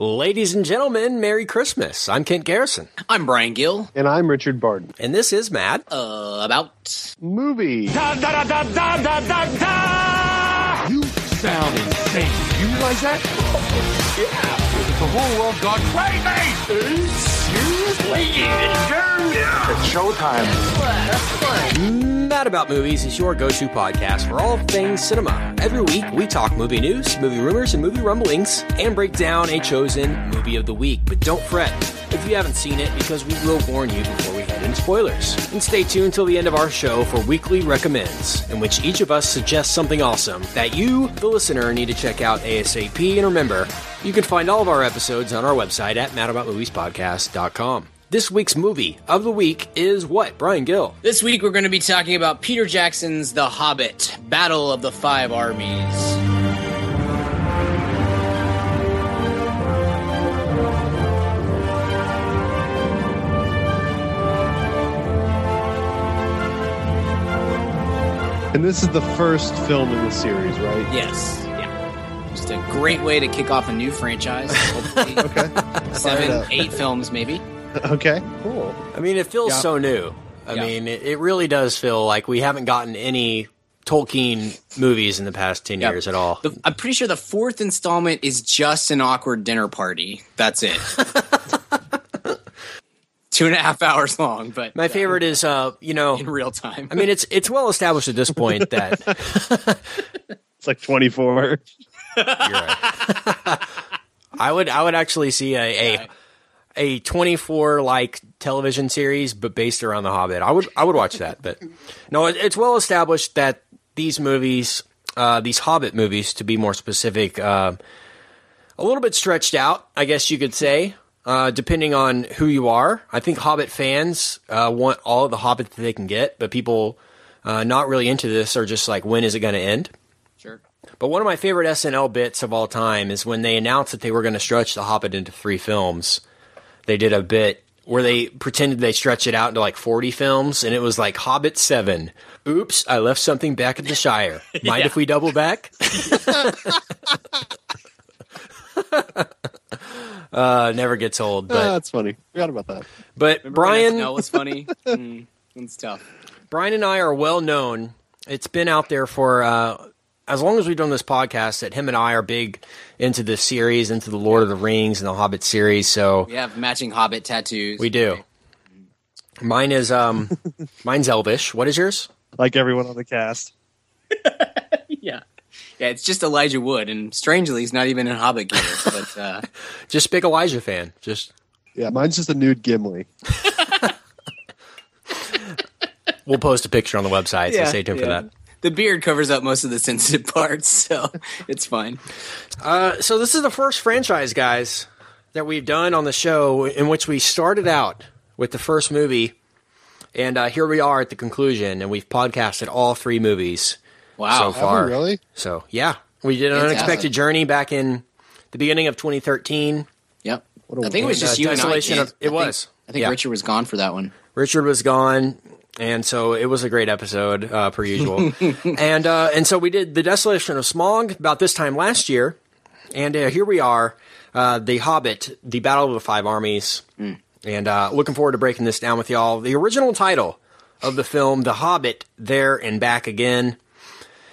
Ladies and gentlemen, Merry Christmas. I'm Kent Garrison. I'm Brian Gill. And I'm Richard Barton. And this is Mad. Uh, about. Movie. Da da da da da da da! You sound insane. You realize that? yeah. The whole world gone crazy! Seriously? It's showtime. Mad About Movies is your go-to podcast for all things cinema. Every week, we talk movie news, movie rumors, and movie rumblings, and break down a chosen movie of the week. But don't fret if you haven't seen it, because we will warn you before we into spoilers. And stay tuned till the end of our show for weekly recommends, in which each of us suggests something awesome that you, the listener, need to check out ASAP. And remember, you can find all of our episodes on our website at madaboutmoviespodcast.com. This week's movie of the week is what, Brian Gill? This week we're going to be talking about Peter Jackson's The Hobbit Battle of the Five Armies. And this is the first film in the series, right? Yes. Yeah. Just a great way to kick off a new franchise. Okay. Seven, eight films, maybe. Okay. Cool. I mean, it feels Yeah. so new. I Yeah. mean, it, it really does feel like we haven't gotten any Tolkien movies in the past 10 Yep. years at all. The, I'm pretty sure the fourth installment is just an awkward dinner party. That's it. Two and a half hours long, but My favorite is, uh, you know, in real time. I mean, it's it's well established at this point that It's like 24. I would I would actually see a a, a 24 like television series, but based around The Hobbit. I would I would watch that. But no, it, it's well established that these movies, uh, these Hobbit movies, to be more specific, uh, a little bit stretched out, I guess you could say. Uh, depending on who you are, I think Hobbit fans uh, want all of the Hobbit that they can get, but people uh, not really into this are just like, when is it going to end? sure. But one of my favorite SNL bits of all time is when they announced that they were going to stretch The Hobbit into three films. They did a bit where they pretended they stretched it out into like 40 films, and it was like Hobbit 7. Oops, I left something back at the Shire. Mind Yeah. if we double back? uh, never gets old. Ah, But, that's funny. Forgot about that. but Brian, No, was funny. mm, it's tough. Brian and I are well known. It's been out there for uh, as long as we've done this podcast that him and I are big into this series, into the Lord of the Rings and the Hobbit series. So We have matching Hobbit tattoos. we do. Mine is um, mine's Elvish. What is yours? Like everyone on the cast. Yeah. Yeah, it's just Elijah Wood, and strangely, he's not even in Hobbit gear. But uh, Just big Elijah fan. Just Yeah, mine's just a nude Gimli. we'll post a picture on the website. so Yeah, stay tuned for that. the beard covers up most of the sensitive parts, so it's fine. Uh, so this is the first franchise, guys, that we've done on the show in which we started out with the first movie, and uh, here we are at the conclusion, and we've podcasted all three movies Wow. so Have we far. really? So yeah, we did an Fantastic. unexpected journey back in the beginning of 2013. Yep. What a I think it was just uh, you and I. Desolation of- it I think- was. I think Yeah. Richard was gone for that one. Richard was gone, and so it was a great episode uh, per usual. and uh, and so we did the Desolation of Smaug about this time last year, and uh, here we are, uh, the Hobbit, the Battle of the Five Armies, and uh, looking forward to breaking this down with y'all. The original title of the film, The Hobbit, There and Back Again.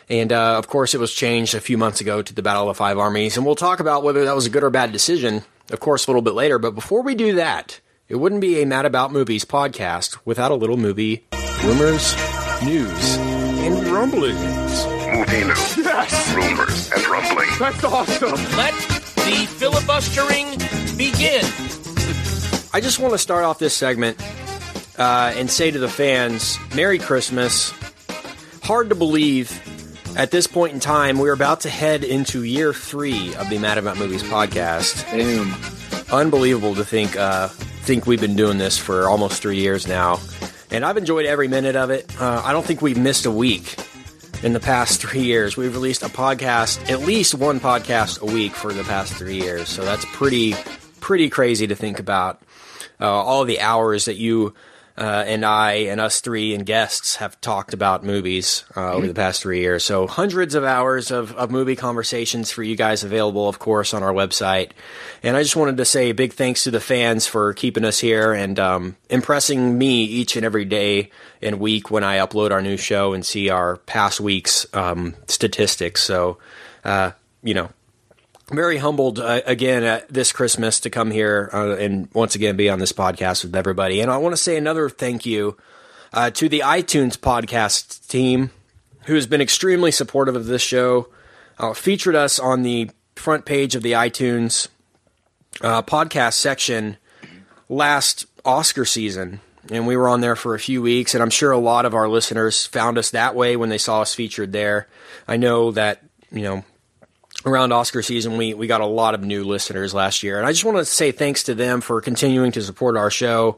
And uh, of course, it was changed a few months ago to the Battle of the Five Armies, and we'll talk about whether that was a good or bad decision, of course, a little bit later. But before we do that, it wouldn't be a Mad About Movies podcast without a little movie rumors, news, and rumblings. Movie news, rumors, and rumblings. That's awesome! Let the filibustering begin. I just want to start off this segment uh, and say to the fans, Merry Christmas. Hard to believe at this point in time, we're about to head into year three of the Mad About Movies podcast. Boom. unbelievable to think uh, think we've been doing this for almost three years now, and I've enjoyed every minute of it. Uh, I don't think we've missed a week in the past three years. We've released a podcast, at least one podcast a week for the past three years. So that's pretty pretty crazy to think about. Uh, all the hours that you uh, and I and us three and guests have talked about movies uh, over the past three years. So hundreds of hours of, of movie conversations for you guys available, of course, on our website. And I just wanted to say a big thanks to the fans for keeping us here and um, impressing me each and every day and week when I upload our new show and see our past week's um, statistics. So, uh, you know, very humbled uh, again at this Christmas to come here uh, and once again be on this podcast with everybody. And I want to say another thank you uh, to the iTunes podcast team who has been extremely supportive of this show, uh, featured us on the front page of the iTunes uh, podcast section last Oscar season. And we were on there for a few weeks, and I'm sure a lot of our listeners found us that way when they saw us featured there. I know that, you know, around Oscar season, we, we got a lot of new listeners last year. And I just want to say thanks to them for continuing to support our show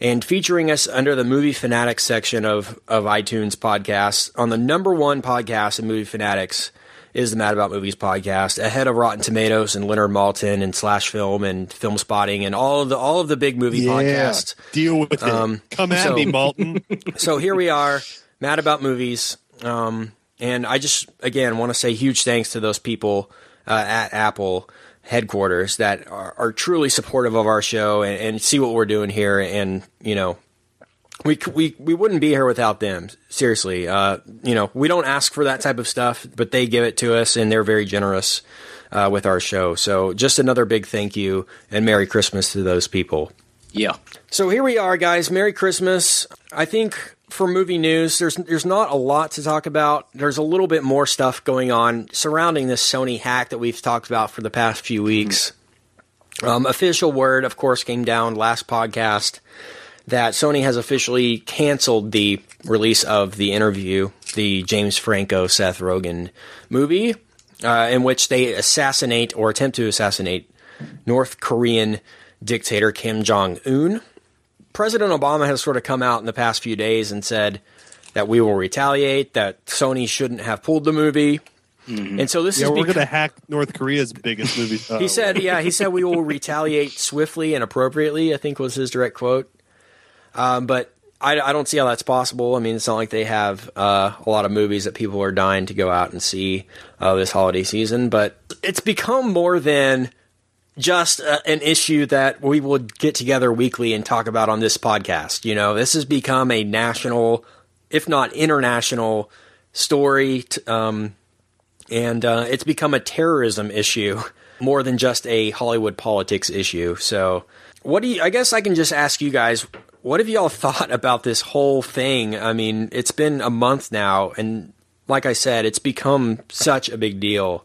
and featuring us under the Movie Fanatics section of, of iTunes podcasts on the number one podcast in Movie Fanatics is the Mad About Movies podcast, ahead of Rotten Tomatoes and Leonard Maltin and Slash Film and Film Spotting and all of the all of the big movie Yeah. podcasts. Deal with it. Um, Come at so- me, Maltin. so here we are, mad about movies. Um, and I just again want to say huge thanks to those people uh, at Apple headquarters that are, are truly supportive of our show and, and see what we're doing here. And you know, we we we wouldn't be here without them. Seriously, uh, you know, we don't ask for that type of stuff, but they give it to us, and they're very generous uh, with our show. So just another big thank you and Merry Christmas to those people. Yeah. So here we are, guys. Merry Christmas. I think for movie news, there's there's not a lot to talk about. There's a little bit more stuff going on surrounding this Sony hack that we've talked about for the past few weeks. Um, official word, of course, came down last podcast that Sony has officially canceled the release of the interview, the James Franco Seth Rogen movie, uh, in which they assassinate or attempt to assassinate North Korean dictator Kim Jong Un. President Obama has sort of come out in the past few days and said that we will retaliate, that Sony shouldn't have pulled the movie. And so this yeah, is we're because going to hack North Korea's biggest movie. Oh, he said, yeah, he said we will retaliate swiftly and appropriately, I think was his direct quote. Um, but I, I don't see how that's possible. I mean, it's not like they have uh, a lot of movies that people are dying to go out and see uh, this holiday season, but it's become more than just uh, an issue that we would get together weekly and talk about on this podcast. You know, this has become a national, if not international, story. T- um, and uh, it's become a terrorism issue more than just a Hollywood politics issue. So, what do you? I guess I can just ask you guys, what have y'all thought about this whole thing? I mean, it's been a month now, and like I said, it's become such a big deal.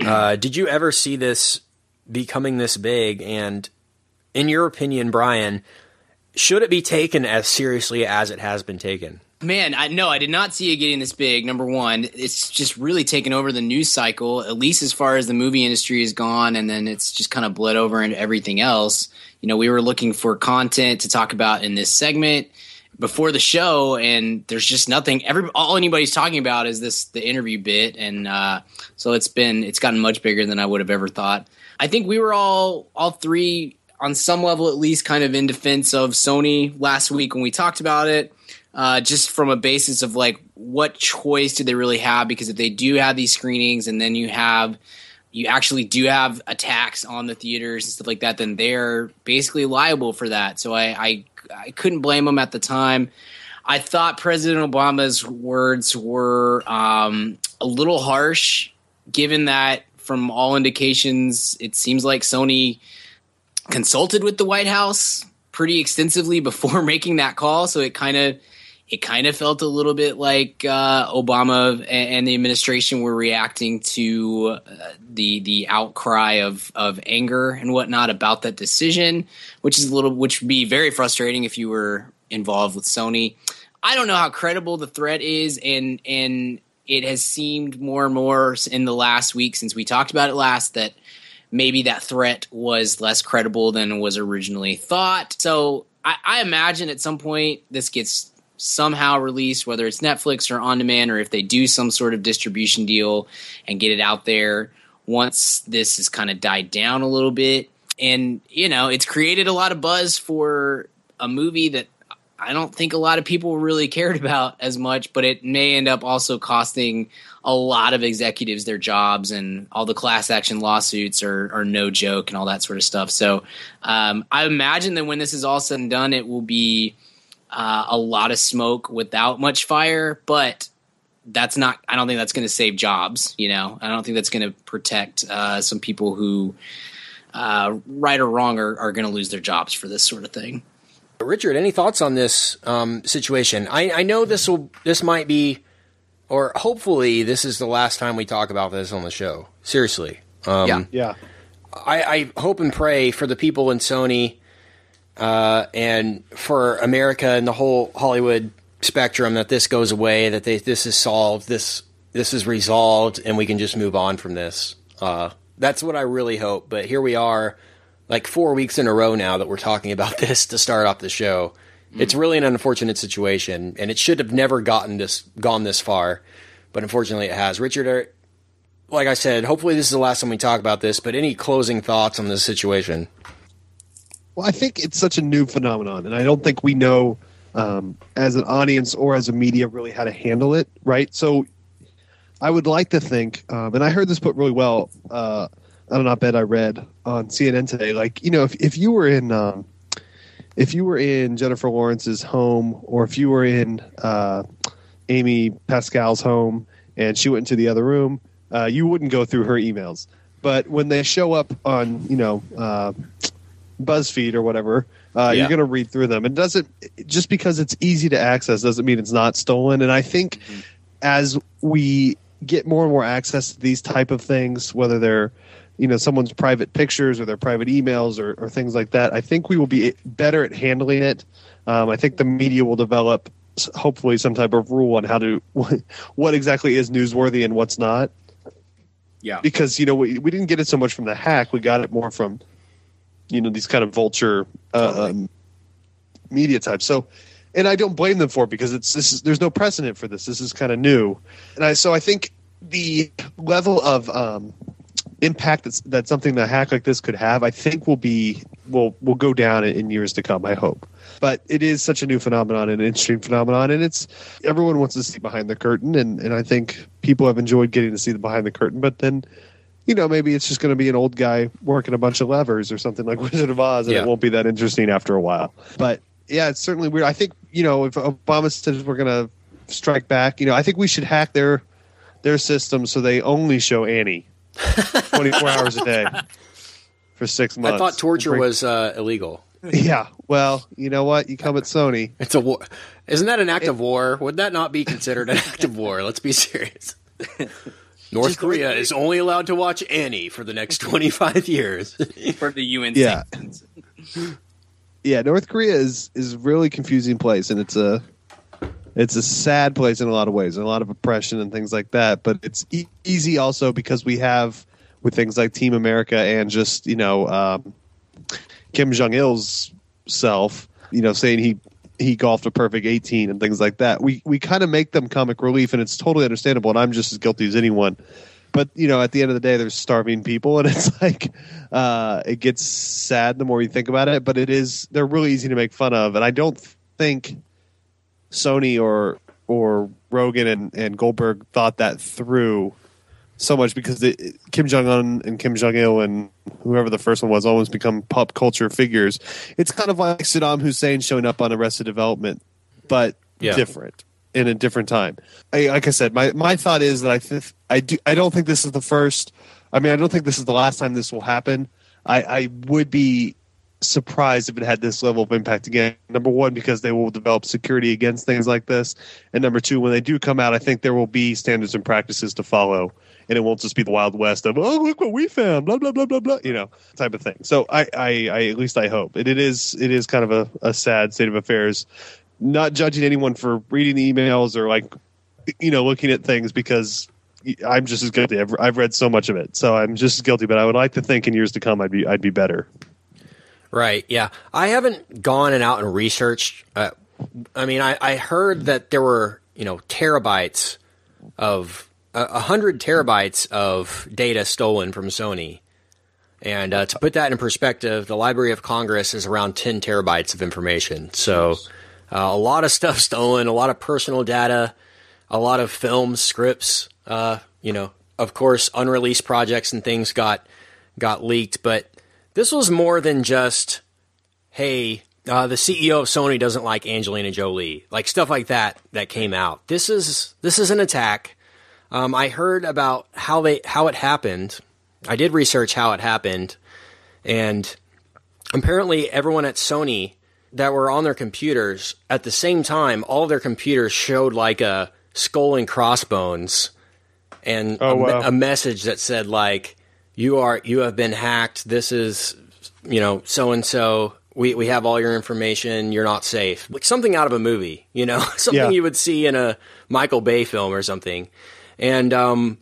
Uh, did you ever see this becoming this big? And in your opinion, Brian, should it be taken as seriously as it has been taken? Man, I no, I did not see it getting this big. Number one, it's just really taken over the news cycle, at least as far as the movie industry is gone, and then it's just kind of bled over into everything else. You know, we were looking for content to talk about in this segment before the show, and there's just nothing. Every all anybody's talking about is this the interview bit, and uh, so it's been it's gotten much bigger than I would have ever thought. I think we were all all three on some level at least kind of in defense of Sony last week when we talked about it uh, just from a basis of like what choice do they really have? Because if they do have these screenings and then you have you actually do have attacks on the theaters and stuff like that then they're basically liable for that. So i i, I couldn't blame them at the time. I thought president obama's words were um, a little harsh given that from all indications it seems like sony consulted with the white house pretty extensively before making that call so it kind of it kind of felt a little bit like uh, Obama and, and the administration were reacting to uh, the the outcry of of anger and whatnot about that decision, which is a little which would be very frustrating if you were involved with Sony. I don't know how credible the threat is, and and it has seemed more and more in the last week since we talked about it last that maybe that threat was less credible than was originally thought. So I, I imagine at some point this gets somehow released, whether it's Netflix or on demand, or if they do some sort of distribution deal and get it out there once this has kind of died down a little bit. And, you know, it's created a lot of buzz for a movie that I don't think a lot of people really cared about as much, but it may end up also costing a lot of executives their jobs and all the class action lawsuits are, are no joke and all that sort of stuff. So um, I imagine that when this is all said and done, it will be uh, a lot of smoke without much fire, but that's not, I don't think that's going to save jobs. You know, I don't think that's going to protect uh, some people who, uh, right or wrong, are, are going to lose their jobs for this sort of thing. Richard, any thoughts on this um, situation? I, I know this will this might be, or hopefully this is the last time we talk about this on the show. Seriously, um, Yeah. Yeah. I, I hope and pray for the people in Sony uh, and for America and the whole Hollywood spectrum that this goes away, that they, this is solved, this this is resolved, and we can just move on from this. Uh, that's what I really hope. But here we are, like four weeks in a row now that we're talking about this to start off the show. It's really an unfortunate situation, and it should have never gotten this gone this far, but unfortunately it has. Richard, like I said, hopefully this is the last time we talk about this. But any closing thoughts on this situation? Well, I think it's such a new phenomenon, and I don't think we know um, as an audience or as a media really how to handle it. Right. So, I would like to think, um, and I heard this put really well uh, on an op-ed I read on CNN today. Like, you know, if if you were in um, if you were in Jennifer Lawrence's home, or if you were in uh, Amy Pascal's home, and she went into the other room, uh, you wouldn't go through her emails. But when they show up on, you know, uh, BuzzFeed or whatever, uh, Yeah. you're going to read through them. It doesn't just because it's easy to access doesn't mean it's not stolen. And I think as we get more and more access to these type of things, whether they're you know someone's private pictures or their private emails or, or things like that, I think we will be better at handling it. Um, I think the media will develop hopefully some type of rule on how to what exactly is newsworthy and what's not. Yeah. because you know we, we didn't get it so much from the hack. We got it more from you know these kind of vulture uh, um, media types. So and i don't blame them for it because it's this is there's no precedent for this. This is kind of new. And i so i think the level of um, impact that's, that something that hack like this could have i think will be will will go down in, in years to come i hope. But it is such a new phenomenon and an interesting phenomenon and it's everyone wants to see behind the curtain and, and i think people have enjoyed getting to see the behind the curtain but then you know maybe it's just going to be an old guy working a bunch of levers or something like wizard of oz and Yeah. it won't be that interesting after a while. But yeah it's certainly weird. I think you know if obama says we're going to strike back you know i think we should hack their their system so they only show annie 24 hours a day for six months I thought torture Bring- was uh, illegal. yeah well you know what you come at sony It's a war. Isn't that an act of war? Would that not be considered an act of war? Let's be serious. North Korea is only allowed to watch Annie for the next 25 years. For the UN Yeah. yeah, North Korea is is really confusing place, and it's a it's a sad place in a lot of ways, and a lot of oppression and things like that. But it's e- easy also because we have with things like Team America and just you know um, Kim Jong Il's self, you know, saying he he golfed a perfect 18 and things like that. We we kind of make them comic relief, and it's totally understandable. And I'm just as guilty as anyone. But you know, at the end of the day, there's starving people, and it's like uh, it gets sad the more you think about it. But it is they're really easy to make fun of, and I don't think Sony or or Rogen and, and Goldberg thought that through so much because it, Kim Jong Un and Kim Jong Il and whoever the first one was almost become pop culture figures. It's kind of like Saddam Hussein showing up on Arrested Development, but Yeah. different in a different time. I, like I said, my, my thought is that I th- I do I don't think this is the first. I mean, I don't think this is the last time this will happen. I, I would be surprised if it had this level of impact again. Number one, because they will develop security against things like this, and number two, when they do come out, I think there will be standards and practices to follow, and it won't just be the wild west of oh look what we found, blah blah blah blah blah, you know, type of thing. So I, I, I at least I hope it, it is it is kind of a, a sad state of affairs. Not judging anyone for reading the emails or like you know looking at things because I'm just as guilty. I've, I've read so much of it, so I'm just as guilty. But I would like to think in years to come, I'd be I'd be better. Right. Yeah. I haven't gone and out and researched. Uh, I mean, I, I heard that there were, you know, terabytes of a a hundred terabytes of data stolen from Sony. And uh, to put that in perspective, the Library of Congress is around 10 terabytes of information. So Uh, a lot of stuff stolen, a lot of personal data, a lot of film scripts. Uh, you know, of course, unreleased projects and things got got leaked. But this was more than just, hey, uh, the CEO of Sony doesn't like Angelina Jolie, like stuff like that that came out. This is this is an attack. Um, I heard about how they how it happened. I did research how it happened, and apparently everyone at Sony that were on their computers at the same time, all their computers showed like a skull and crossbones, and Oh, a, wow. a message that said like you are you have been hacked. This is you know so and so. We we have all your information. You're not safe. Like something out of a movie, you know, something Yeah. you would see in a Michael Bay film or something. And um,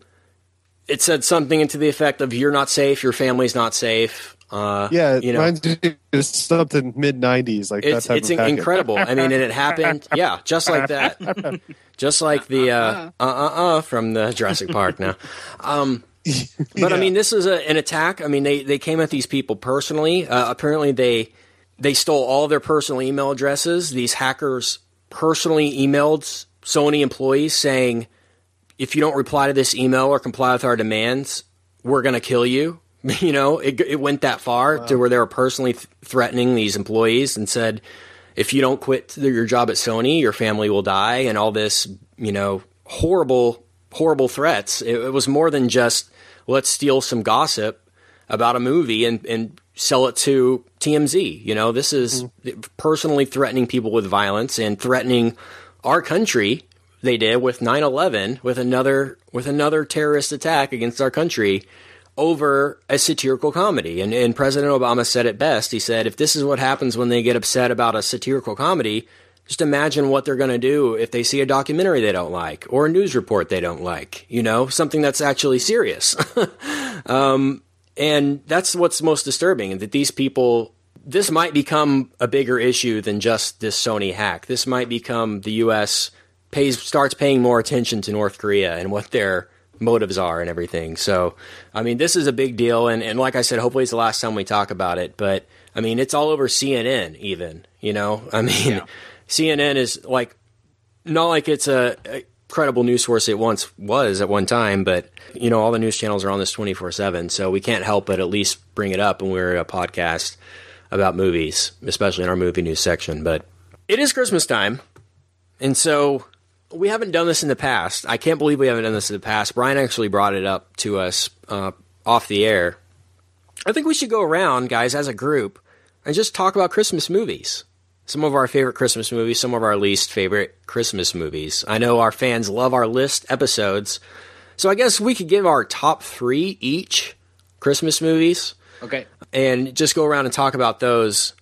it said something into the effect of "You're not safe. Your family's not safe." Uh, Yeah, you know, reminds me of something mid '90s, like it's that type it's of incredible. I mean, and it happened, yeah, just like that, just like the uh uh uh, uh from the Jurassic Park. Now, um, but I mean, this is a, an attack. I mean, they they came at these people personally. Uh, apparently, they they stole all their personal email addresses. These hackers personally emailed Sony employees saying, "If you don't reply to this email or comply with our demands, we're going to kill you." You know, it, it went that far to where they were personally th- threatening these employees and said, if you don't quit your job at Sony, your family will die, and all this, you know, horrible, horrible threats. It, it was more than just let's steal some gossip about a movie and, and sell it to TMZ. You know, this is mm-hmm. personally threatening people with violence and threatening our country. They did with 9/11 with another with another terrorist attack against our country over a satirical comedy. And, and President Obama said it best. He said, if this is what happens when they get upset about a satirical comedy, just imagine what they're going to do if they see a documentary they don't like or a news report they don't like, you know, something that's actually serious. um, and that's what's most disturbing that these people, this might become a bigger issue than just this Sony hack. This might become the U.S. pays starts paying more attention to North Korea and what their motives are and everything. So, I mean, this is a big deal. And, and like I said, hopefully it's the last time we talk about it. But I mean, it's all over CNN, even. You know, I mean, CNN is like not like it's a, a credible news source it once was at one time, but you know, all the news channels are on this twenty four seven, so we can't help but at least bring it up when we're a podcast about movies, especially in our movie news section. But it is Christmas time, and so we haven't done this in the past. I can't believe we haven't done this in the past. Brian actually brought it up to us uh, off the air. I think we should go around, guys, as a group, and just talk about Christmas movies. Some of our favorite Christmas movies, some of our least favorite Christmas movies. I know our fans love our list episodes. So I guess we could give our top three each Christmas movies Okay. and just go around and talk about those.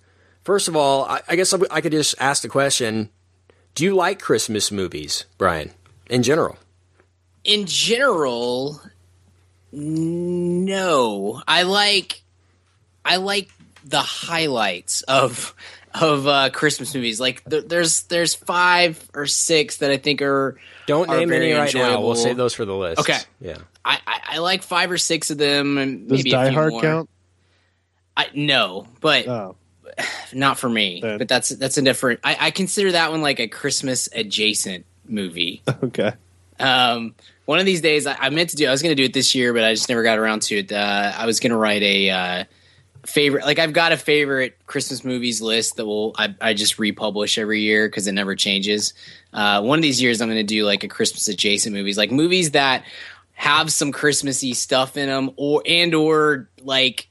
First of all, I, I guess I could just ask the question Do you like Christmas movies, Brian, in general? in general, no. I like I like the highlights of of uh, Christmas movies. Like th- there's there's five or six that I think are Don't are name any very right now. We'll save those for the list. Okay. Yeah. I, I, I like five or six of them, and Does maybe a Die few Hard more. count? I, no, but Oh, not for me. Then- But that's that's a different. I, I consider that one like a Christmas adjacent movie. okay. Um, one of these days, I, I meant to do. I was going to do it this year, but I just never got around to it. Uh, I was going to write a uh, favorite. Like I've got a favorite Christmas movies list that will I, I just republish every year because it never changes. Uh, one of these years, I'm going to do like a Christmas adjacent movies, like movies that have some Christmassy stuff in them, or and or like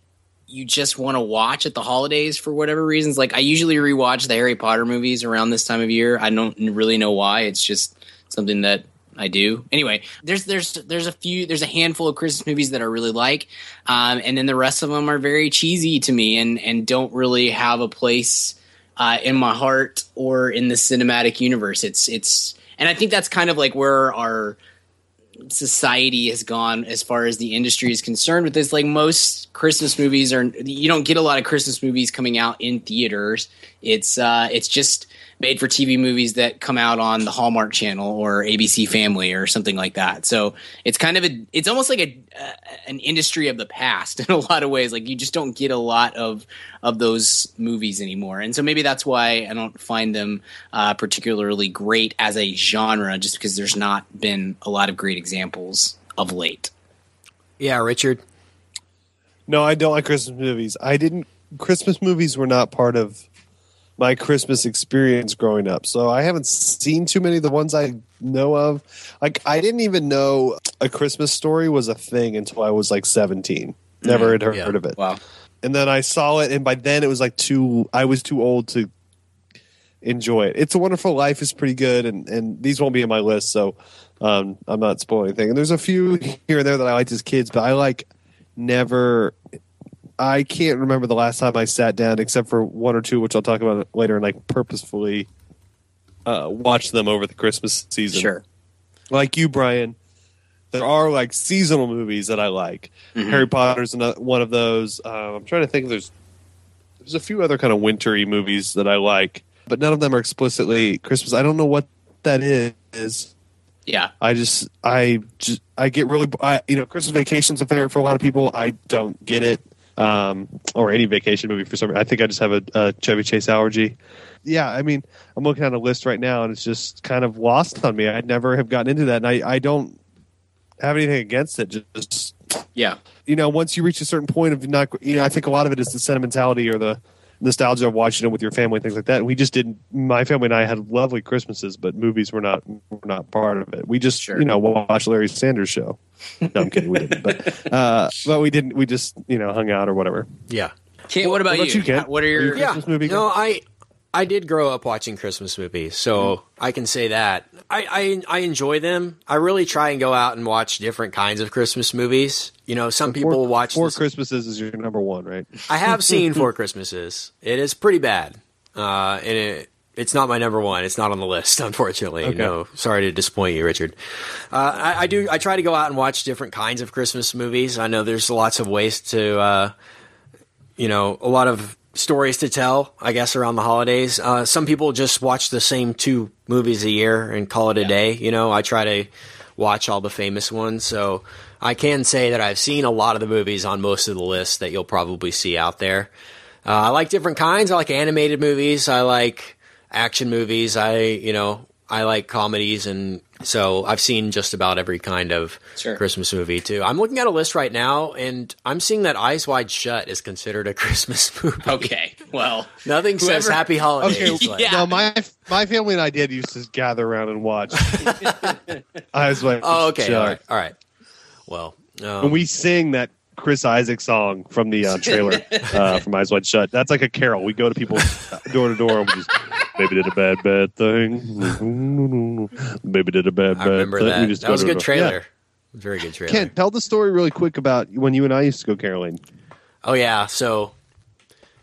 you just want to watch at the holidays for whatever reasons. Like I usually rewatch the Harry Potter movies around this time of year. I don't really know why. It's just something that I do. Anyway, there's there's there's a few there's a handful of Christmas movies that I really like, um, and then the rest of them are very cheesy to me and and don't really have a place uh, in my heart or in the cinematic universe. It's it's and I think that's kind of like where our society has gone as far as the industry is concerned with this. Like most Christmas movies are, you don't get a lot of Christmas movies coming out in theaters. It's uh, it's just made for TV movies that come out on the Hallmark Channel or ABC Family or something like that. So it's kind of a, it's almost like a uh, an industry of the past in a lot of ways. Like you just don't get a lot of of those movies anymore, and so maybe that's why I don't find them uh, particularly great as a genre, just because there's not been a lot of great examples of late. Yeah, Richard. No, I don't like Christmas movies. I didn't. Christmas movies were not part of my Christmas experience growing up, so I haven't seen too many of the ones I know of. Like, I didn't even know a Christmas story was a thing until I was like seventeen. Never had heard, yeah. heard of it. Wow. and then I saw it, and by then it was like too. I was too old to enjoy it. It's a Wonderful Life is pretty good, and and these won't be in my list, so um, I'm not spoiling anything. And there's a few here and there that I liked as kids, but I like never. I can't remember the last time I sat down, except for one or two, which I'll talk about later, and like purposefully uh, watch them over the Christmas season Sure. like you, Brian, there are like seasonal movies that I like. Harry Potter's another, one of those. Uh, I'm trying to think. There's there's a few other kind of wintry movies that I like, but none of them are explicitly Christmas. I don't know what that is. Yeah. I just I just I get really I, you know Christmas Vacation's a favorite for a lot of people. I don't get it. Um, or any vacation movie for some. reason. I think I just have a, a Chevy Chase allergy. Yeah, I mean, I'm looking at a list right now, and it's just kind of lost on me. I'd never have gotten into that, and I, I don't have anything against it. Just Yeah. you know, once you reach a certain point of not, you know, I think a lot of it is the sentimentality or the nostalgia of watching it with your family, things like that. We just didn't. My family and I had lovely Christmases, but movies were not were not part of it. We just, Sure. you know, watched Larry Sanders Show. No, I'm kidding, we didn't. But uh, but we didn't. We just, you know, hung out or whatever. Yeah. Kent, what about, what about you, Kent? What are your Yeah. Christmas movie No. I I did grow up watching Christmas movies, so I can say that I, I I enjoy them. I really try and go out and watch different kinds of Christmas movies. You know, some people Four, watch. Four this- Christmases is your number one, right? I have seen Four Christmases. It is pretty bad, uh, and it, it's not my number one. It's not on the list, unfortunately. Okay. No, sorry to disappoint you, Richard. Uh, I, I do. I try to go out and watch different kinds of Christmas movies. I know there's lots of ways to, uh, you know, a lot of stories to tell. I guess around the holidays, uh, some people just watch the same two movies a year and call it a day. You know, I try to watch all the famous ones, so I can say that I've seen a lot of the movies on most of the lists that you'll probably see out there. Uh, I like different kinds. I like animated movies. I like action movies. I, you know, I like comedies, and so I've seen just about every kind of Sure. Christmas movie too. I'm looking at a list right now, and I'm seeing that Eyes Wide Shut is considered a Christmas movie. Okay. Well, Nothing says Happy Holidays. Okay, like- Yeah. No, my my family and I did used to gather around and watch. I was like, Oh, okay. shut. All right. All right. Well, um, when we sing that Chris Isaak song from the uh, trailer uh, from Eyes Wide Shut. That's like a carol. We go to people door to door and we just maybe did a bad bad thing. Maybe did a bad I bad remember thing. We that. just That was a good trailer. Yeah. Very good trailer. Kent, tell the story really quick about when you and I used to go caroling. Oh yeah, so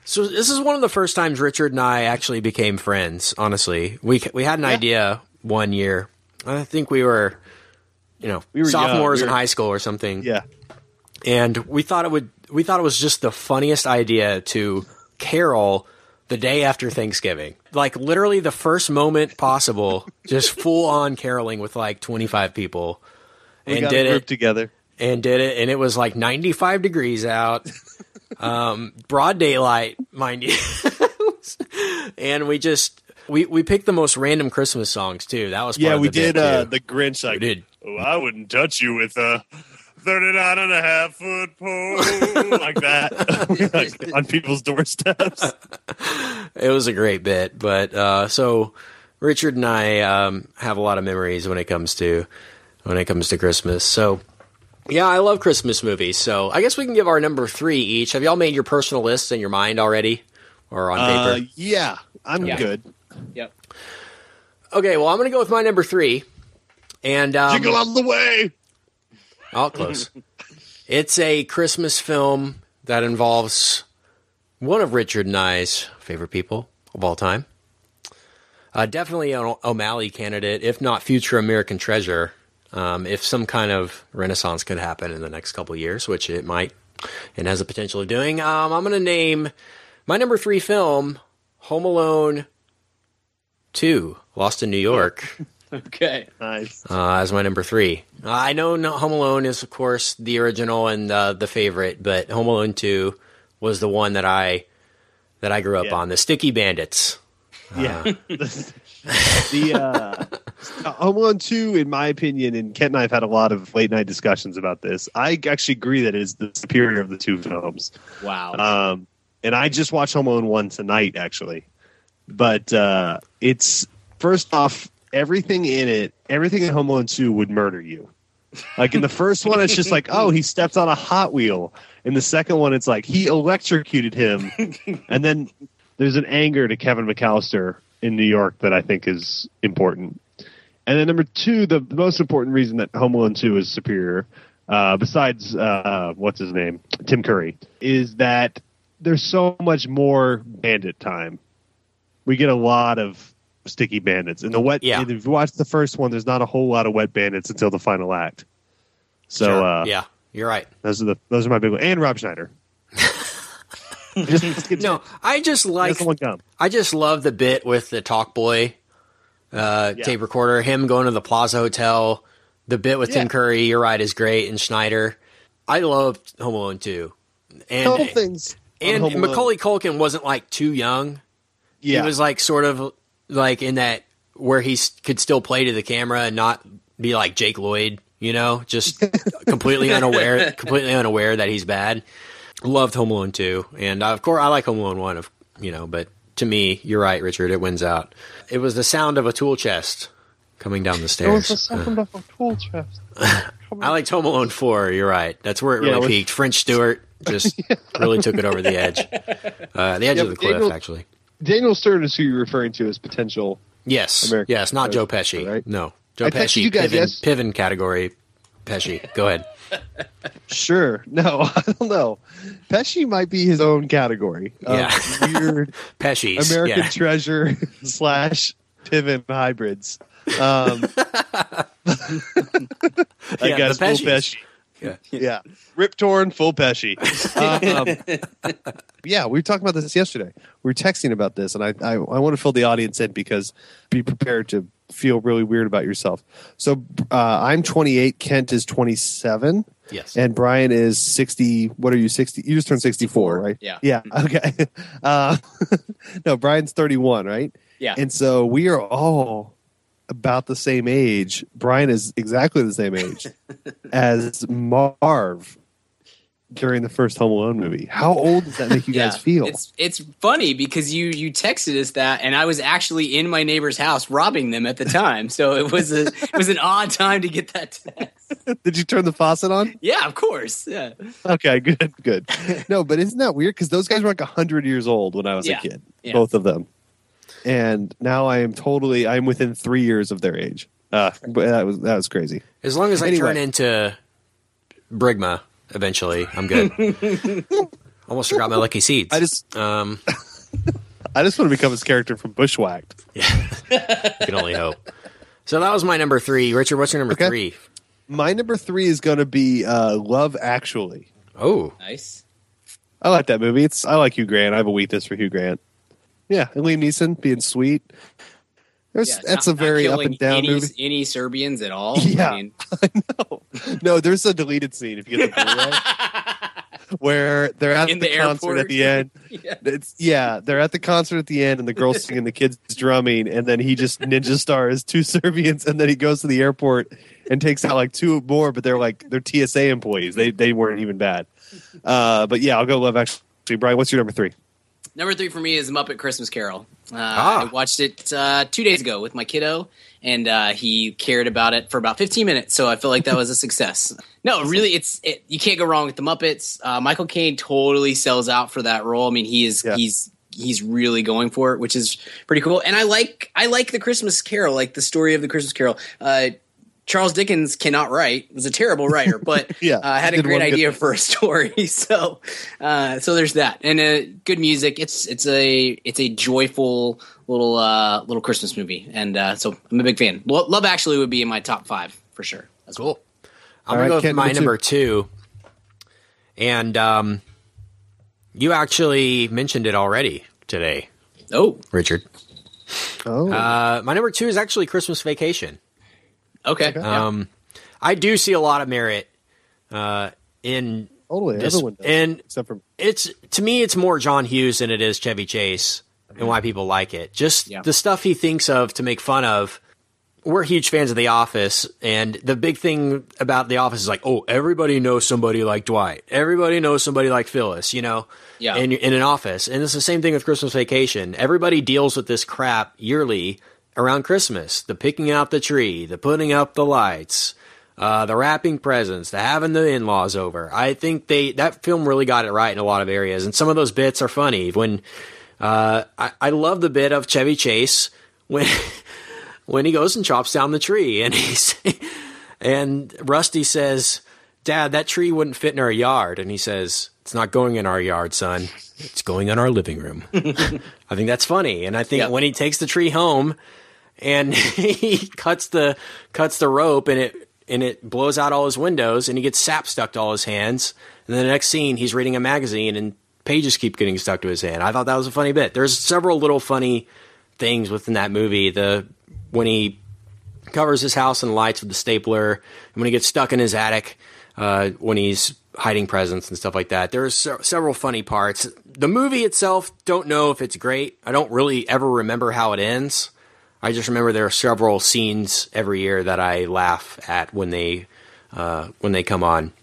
so this is one of the first times Richard and I actually became friends. Honestly, we we had an idea one year. I think we were, you know, We were sophomores We in high school or something. Yeah. And we thought it would. We thought it was just the funniest idea to carol the day after Thanksgiving, like literally the first moment possible, just full on caroling with like twenty five people, We and got did a group it together. and did it, and it was like 95 degrees out, um, broad daylight, mind you. and we just we we picked the most random Christmas songs too. That was part Yeah, of we did uh, too. the Grinch. Like, did. Oh, I wouldn't touch you with a 39 and a half foot pole like that Like, on people's doorsteps. It was a great bit, but uh, so Richard and I um, have a lot of memories when it comes to when it comes to Christmas. So yeah, I love Christmas movies. So I guess we can give our number three each. Have y'all made your personal lists in your mind already, or on Uh, paper? yeah, I'm Yeah. good. yep. Okay, well I'm gonna go with my number three, and um, Jingle of the way. Oh, close. it's a Christmas film that involves one of Richard I's favorite people of all time. Uh, definitely an O'Malley candidate, if not future American treasure. um, if some kind of renaissance could happen in the next couple years, which it might and has the potential of doing. Um, I'm going to name my number three film, Home Alone 2, Lost in New York. Okay. Nice. uh, as my number three. Uh, I know no, Home Alone is, of course, the original and uh, the favorite, but Home Alone Two was the one that I that I grew up Yeah. on. The Sticky Bandits. Yeah. the uh, Home Alone 2, in my opinion, and Kent and I have had a lot of late night discussions about this. I actually agree that it is the superior of the two films. Wow. Um, and I just watched Home Alone 1 tonight, actually. But uh, it's, first off, everything in it, everything in Home Alone 2 would murder you. Like in the first one, it's just like, oh, he stepped on a Hot Wheel. In the second one, it's like he electrocuted him. and then there's an anger to Kevin McAllister in New York that I think is important. And then number two, the, most important reason that Home Alone 2 is superior, uh, besides uh, what's his name, Tim Curry, is that there's so much more bandit time. We get a lot of sticky bandits. And the wet, Yeah. if you watch the first one, there's not a whole lot of wet bandits until the final act. So Sure. uh, yeah, you're right. those are the those are my big ones. And Rob Schneider. just, just No, I just like. I just love the bit with the Talk Boy uh, Yeah. tape recorder. Him going to the Plaza Hotel. The bit with Yeah. Tim Curry, you're right, is great, and Schneider. I loved Home Alone too, and couple things. and Macaulay Culkin wasn't like too young. yeah. He was like sort of like in that where he could still play to the camera and not be like Jake Lloyd, you know, just completely unaware, completely unaware that he's bad. Loved Home Alone 2, and uh, of course I like Home Alone 1, of you know, but to me, you're right, Richard, it wins out. It was the sound of a tool chest coming down the stairs. Uh, I liked Home Alone 4, you're right. That's where it Yeah, really with- peaked. French Stewart just really took it over the edge. Uh, the edge Yeah, of the cliff, Daniel- actually. Daniel Stern is who you're referring to as potential. Yes. American yes, not Joe Pesci. right? No. Joe I Pesci, you guys, Piven, yes? Piven category Pesci. Go ahead. Sure. No, I don't know. Pesci might be his own category. Yeah. weird Pesci. American yeah. treasure slash Piven hybrids. Um, that Yeah, guy's the. Pesci. Yeah. Yeah. Rip torn, full Pesci. Um, yeah, we were talking about this yesterday. We were texting about this, and I, I, I want to fill the audience in because be prepared to feel really weird about yourself. So uh, I'm 28, Kent is 27. Yes. And Brian is 60. What are you, 60? You just turned 64, right? Yeah. Yeah. Okay. Uh, no, Brian's 31, right? Yeah. And so we are all about the same age. Brian is exactly the same age as Marv during the first Home Alone movie. How old does that make you guys feel? It's it's funny because you you texted us that, and I was actually in my neighbor's house robbing them at the time. So it was a it was an odd time to get that text. Did you turn the faucet on? Yeah, of course. Yeah, Okay, good, good. No, but isn't that weird? Because those guys were like hundred years old when I was Yeah, a kid, yeah. both of them, and now I am totally. I'm within three years of their age. Uh, but that was that was crazy. As long as I Anyway. turn into Brigma eventually, I'm good. Almost forgot my lucky seeds. I just um, I just want to become his character from Bushwhacked. I can only hope. So that was my number three. Richard, what's your number Okay. three? My number three is going to be uh, Love Actually. Oh, nice. I like that movie. It's I like Hugh Grant. I have a weakness for Hugh Grant. Yeah, and Liam Neeson being sweet. There's Yeah, that's not- a very up and down any, movie. Any Serbians at all? Yeah. I mean, no, no, there's a deleted scene if you get the Blu-ray where they're at In the, the concert at the end. Yeah. It's yeah, they're at the concert at the end, and the girls singing, the kids drumming, and then he just ninja stars two Serbians, and then he goes to the airport and takes out like two more, but they're like they're TSA employees. They they weren't even bad. Uh, but yeah, I'll go Love Actually. Brian, what's your number three? Number three for me is Muppet Christmas Carol. Uh, Ah. I watched it uh, two days ago with my kiddo, and uh, he cared about it for about 15 minutes. So I feel like that was a success. No, really, it's it, you can't go wrong with the Muppets. Uh, Michael Caine totally sells out for that role. I mean, he is Yeah. he's he's really going for it, which is pretty cool. And I like I like the Christmas Carol, like the story of the Christmas Carol. Charles Dickens cannot write; was a terrible writer, but Yeah, uh, had a great one good idea for a story. So, uh, so there's that, and uh, good music. It's it's a it's a joyful little uh, little Christmas movie, and uh, so I'm a big fan. Lo- Love Actually would be in my top five for sure. That's cool. I'm All gonna right, go with my number number two. And um, you actually mentioned it already today, Oh, Richard. Oh, Uh, my number two is actually Christmas Vacation. Okay. Yeah. Um, I do see a lot of merit uh, in totally. this, Everyone does, and except for it's to me it's more John Hughes than it is Chevy Chase and why people like it. Just Yeah. the stuff he thinks of to make fun of. We're huge fans of The Office, and the big thing about The Office is like, oh, everybody knows somebody like Dwight. Everybody knows somebody like Phyllis, you know, Yeah. in, in an office. And it's the same thing with Christmas Vacation. Everybody deals with this crap yearly around Christmas. The picking out the tree, the putting up the lights, uh, the wrapping presents, the having the in-laws over. I think they that film really got it right in a lot of areas, and some of those bits are funny. When uh, I, I love the bit of Chevy Chase when when he goes and chops down the tree, and he's and Rusty says, "Dad, that tree wouldn't fit in our yard," and he says, "It's not going in our yard, son. It's going in our living room." I think that's funny, and I think Yep. when he takes the tree home and he cuts the cuts the rope and it and it blows out all his windows and he gets sap stuck to all his hands. And then the next scene he's reading a magazine and pages keep getting stuck to his hand. I thought that was a funny bit. There's several little funny things within that movie. The when he covers his house in lights with the stapler and when he gets stuck in his attic uh, when he's hiding presents and stuff like that there's se- several funny parts. The movie itself don't know if it's great. I don't really ever remember how it ends I just remember there are several scenes every year that I laugh at when they uh, when they come on.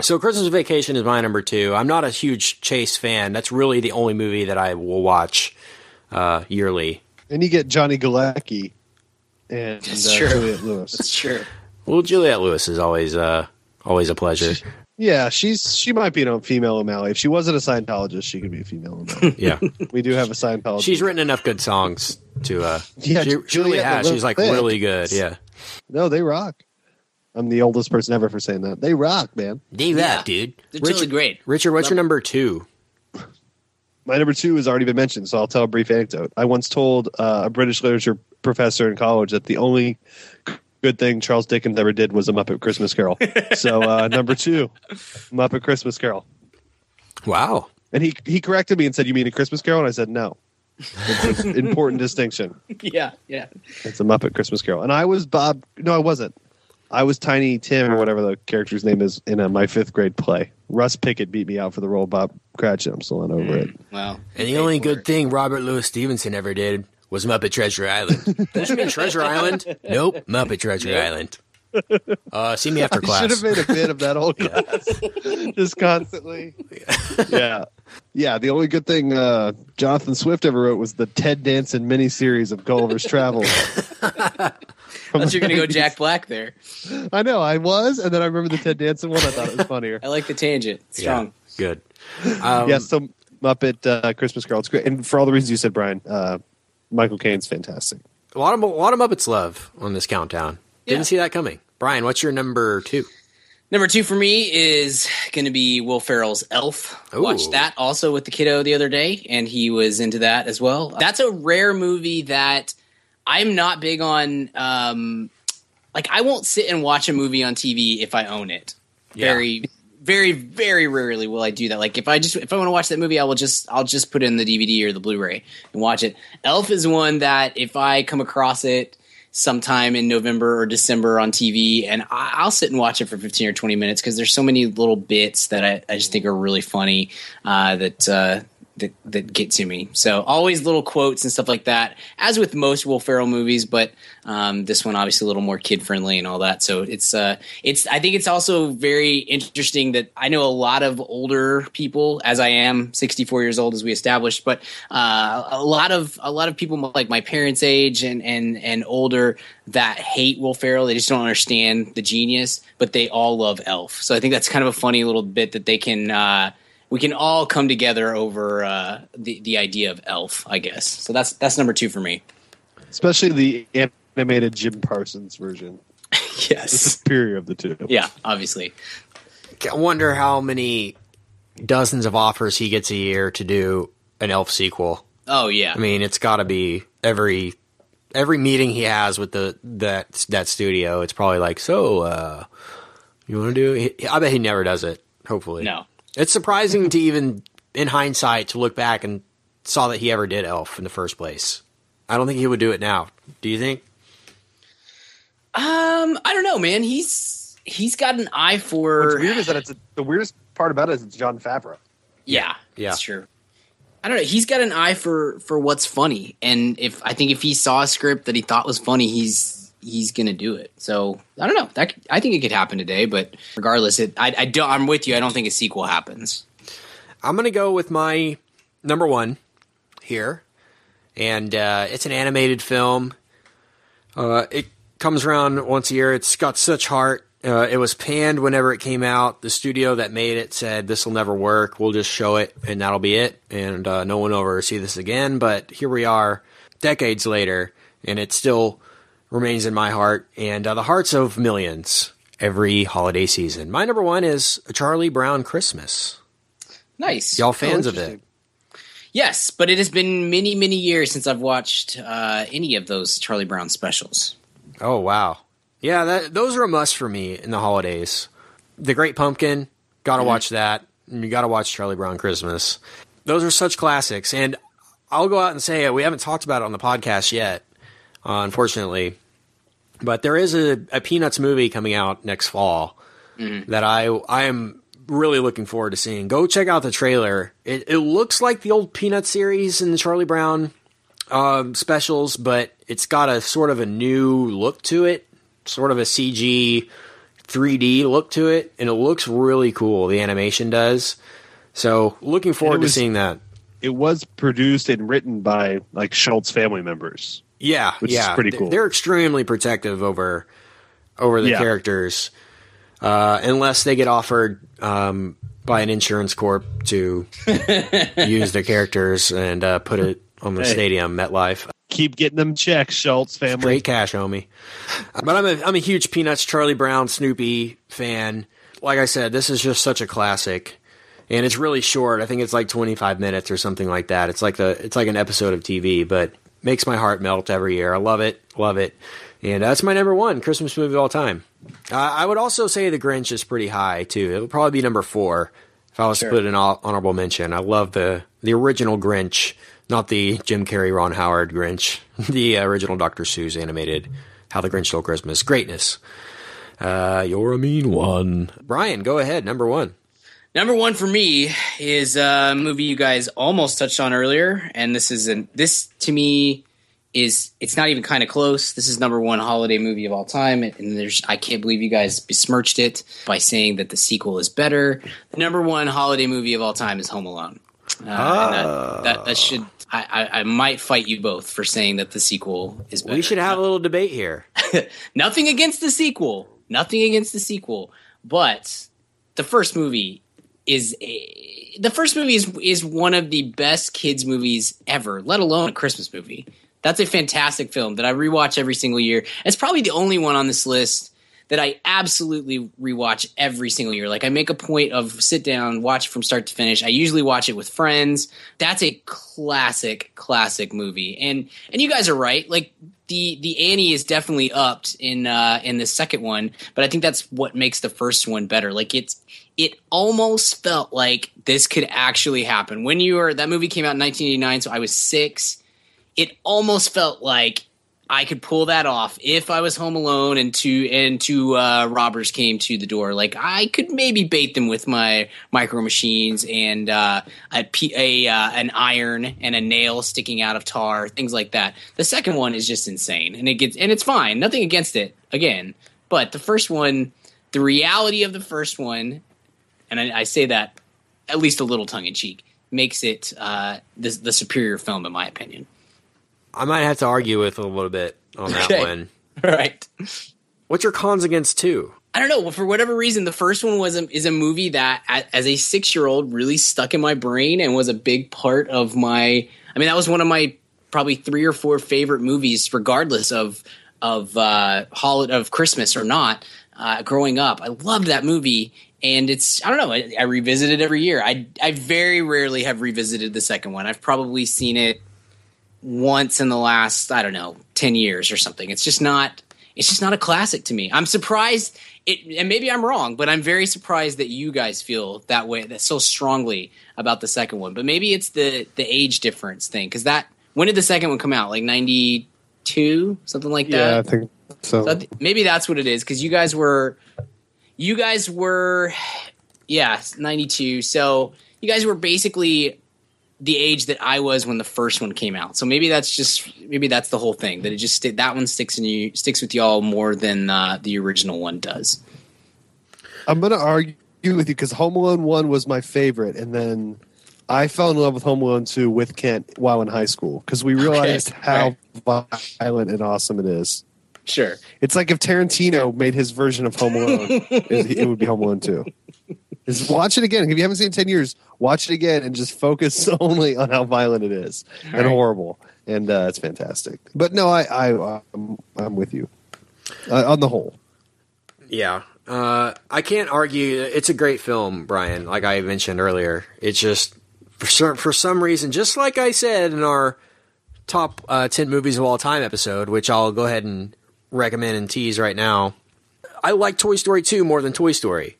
So Christmas Vacation is my number two. I'm not a huge Chase fan. That's really the only movie that I will watch uh, yearly. and you get Johnny Galecki and That's uh, true. Juliette Lewis. Sure. Well, Juliette Lewis is always uh, always a pleasure. Yeah, she's she might be a female O'Malley. If she wasn't a Scientologist, she could be a female O'Malley. Yeah, we do have a Scientologist. she's written enough good songs to. Uh, Yeah, she, she really has. She's like thick. really good. Yeah, no, they rock. I'm the oldest person ever for saying that. They rock, man. they Yeah. dude. They're totally great. Richard, what's your number two? My number two has already been mentioned, so I'll tell a brief anecdote. I once told uh, a British literature professor in college that the only good thing Charles Dickens ever did was a Muppet Christmas Carol. so uh, number two, Muppet Christmas Carol. Wow. And he he corrected me and said, "You mean a Christmas Carol?" And I said, "No." It's an important distinction. Yeah, yeah. It's a Muppet Christmas Carol. And I was Bob. No, I wasn't. I was Tiny Tim or whatever the character's name is in uh my fifth grade play. Russ Pickett beat me out for the role of Bob Cratchit. I'm still not over it. Wow. And the only good thing Robert Louis Stevenson ever did was Muppet Treasure Island. Don't you mean Treasure Island? Nope, Muppet Treasure Island. Uh, see me after You should class. have made a bit of that whole class, just constantly. yeah, yeah. The only good thing uh, Jonathan Swift ever wrote was the Ted Danson miniseries of Gulliver's Travels. I thought you were gonna go Jack Black there. I know I was, and then I remember the Ted Danson one. I thought it was funnier. I like the tangent. Yeah, Strong. good. Um, yeah, so Muppet uh, Christmas Carol. It's great, and for all the reasons you said, Brian, uh, Michael Caine's fantastic. a lot of a lot of Muppets love on this countdown. Didn't Yeah. see that coming. Brian, what's your number two? Number two for me is going to be Will Ferrell's Elf. Ooh. Watched that also with the kiddo the other day, and he was into that as well. That's a rare movie that I'm not big on. Um, like, I won't sit and watch a movie on TV if I own it. Yeah. Very, very, very rarely will I do that. Like, if I just if I want to watch that movie, I will just I'll just put in the DVD or the Blu-ray and watch it. Elf is one that if I come across it sometime in November or December on TV, and I, I'll sit and watch it for 15 or 20 minutes because there's so many little bits that I, I just think are really funny uh, that. Uh, that, that get to me. So always little quotes and stuff like that, as with most Will Ferrell movies, but um, this one obviously a little more kid friendly and all that. So it's uh, it's I think it's also very interesting that I know a lot of older people, as I am 64 years old, as we established, but uh, a lot of a lot of people like my parents' age and and and older that hate Will Ferrell. They just don't understand the genius, but they all love Elf. So I think that's kind of a funny little bit that they can. Uh, we can all come together over uh, the the idea of Elf, I guess. So that's that's number two for me. Especially the animated Jim Parsons version, the Yes. superior of the two. Yeah, obviously. I wonder how many dozens of offers he gets a year to do an Elf sequel. Oh yeah. I mean, it's got to be every every meeting he has with the that that studio, it's probably like, so uh, you want to do? He, I bet he never does it. Hopefully, No. It's surprising to even, in hindsight, to look back and saw that he ever did Elf in the first place. I don't think he would do it now. Do you think? Um, I don't know, man. He's he's got an eye What's for weird is that it's a, the weirdest part about it is it's Jon Favreau. yeah, Yeah. that's true. I don't know. He's got an eye for for what's funny, and if I think if he saw a script that he thought was funny, he's he's gonna do it. So I don't know. That I think it could happen today, but regardless, it I, I don't. I'm with you. I don't think a sequel happens. I'm gonna go with my number one here, and uh, it's an animated film. Uh, it comes around once a year. It's got such heart. Uh, it was panned whenever it came out. The studio that made it said this will never work. We'll just show it, and that'll be it. And uh, no one will ever see this again. But here we are, decades later, and it's still remains in my heart and uh, the hearts of millions every holiday season. My number one is A Charlie Brown Christmas. Nice. Y'all fans of it? Yes, but it has been many many years since I've watched uh, any of those Charlie Brown specials. Oh wow, yeah, that, those are a must for me in the holidays. The Great Pumpkin, gotta watch that. And you gotta watch Charlie Brown Christmas. Those are such classics, and I'll go out and say it. We haven't talked about it on the podcast yet, uh, unfortunately, but there is a, a Peanuts movie coming out next fall that I I am really looking forward to seeing. Go check out the trailer. It, it looks like the old Peanuts series and the Charlie Brown um, specials, but it's got a sort of a new look to it, sort of a CG 3D look to it, and it looks really cool. The animation does. So looking forward was- to seeing that. It was produced and written by like Schulz family members. Yeah, which is yeah, pretty cool. They're extremely protective over over the Yeah. characters, uh, unless they get offered um, by an insurance corp to use their characters and uh, put it on the Hey. stadium, MetLife. Keep getting them checks, Schulz family. Straight cash, homie. But I'm a I'm a huge Peanuts, Charlie Brown, Snoopy fan. Like I said, this is just such a classic, and it's really short. I think it's like 25 minutes or something like that. It's like the it's like an episode of TV, but makes my heart melt every year. I love it, love it, and that's my number one Christmas movie of all time. Uh, I would also say The Grinch is pretty high too. It would probably be number four if I was to put an hon- honorable mention. I love the the original Grinch, not the Jim Carrey, Ron Howard Grinch, the original Dr. Seuss animated How the Grinch Stole Christmas. Greatness. Uh, you're a mean one, Brian. Go ahead, number one. Number one for me is a movie you guys almost touched on earlier, and this is an this to me is it's not even kind of close. This is number one holiday movie of all time, and there's I can't believe you guys besmirched it by saying that the sequel is better. The number one holiday movie of all time is Home Alone. Uh, and that, that, that should I, I, I might fight you both for saying that the sequel is better. We should have a little debate here. Nothing against the sequel. Nothing against the sequel. But the first movie is a, the first movie is is one of the best kids movies ever, let alone a Christmas movie. That's a fantastic film that I rewatch every single year. It's probably the only one on this list that I absolutely rewatch every single year. Like I make a point of sit down, watch from start to finish. I usually watch it with friends. That's a classic, classic movie. And and you guys are right. Like the the Annie is definitely upped in uh in the second one, but I think that's what makes the first one better. Like it's it almost felt like this could actually happen. When you were that movie came out in 1989, so I was 6. It almost felt like I could pull that off if I was home alone and two and two uh, robbers came to the door. Like I could maybe bait them with my micro machines and uh, a, a uh, an iron and a nail sticking out of tar, things like that. The second one is just insane, and it gets and it's fine. Nothing against it again, but the first one, the reality of the first one, and I, I say that at least a little tongue in cheek, makes it uh, the, the superior film in my opinion. I might have to argue with a little bit on that Okay. one. Right. What's your cons against two? I don't know. Well, for whatever reason, the first one was a, is a movie that, as a six year old, really stuck in my brain and was a big part of my. I mean, that was one of my probably three or four favorite movies, regardless of of uh, holiday of Christmas or not. Uh, growing up, I loved that movie, and it's I don't know. I, I revisit it every year. I I very rarely have revisited the second one. I've probably seen it once in the last I don't know ten years or something. It's just not. It's just not a classic to me. I'm surprised. It, and maybe I'm wrong, but I'm very surprised that you guys feel that way, that so strongly about the second one. But maybe it's the the age difference thing because that when did the second one come out? Like ninety two, something like that. Yeah, I think so. So maybe that's what it is because you guys were, you guys were, yeah, ninety two. So you guys were basically the age that I was when the first one came out. So maybe that's just maybe that's the whole thing that it just that one sticks in you sticks with y'all more than uh, the original one does. I'm going to argue with you because Home Alone 1 was my favorite. And then I fell in love with Home Alone 2 with Kent while in high school because we realized how violent and awesome it is. Sure. It's like if Tarantino made his version of Home Alone, it, it would be Home Alone 2. Just watch it again. If you haven't seen 10 years, watch it again and just focus only on how violent it is and right. horrible. And uh, it's fantastic. But no, I, I, I'm, I'm with you uh, on the whole. Yeah. Uh, I can't argue. It's a great film, Brian. Like I mentioned earlier, it's just for some, for some reason, just like I said in our top uh, ten movies of all time episode, which I'll go ahead and recommend and tease right now. I like Toy Story 2 more than Toy Story.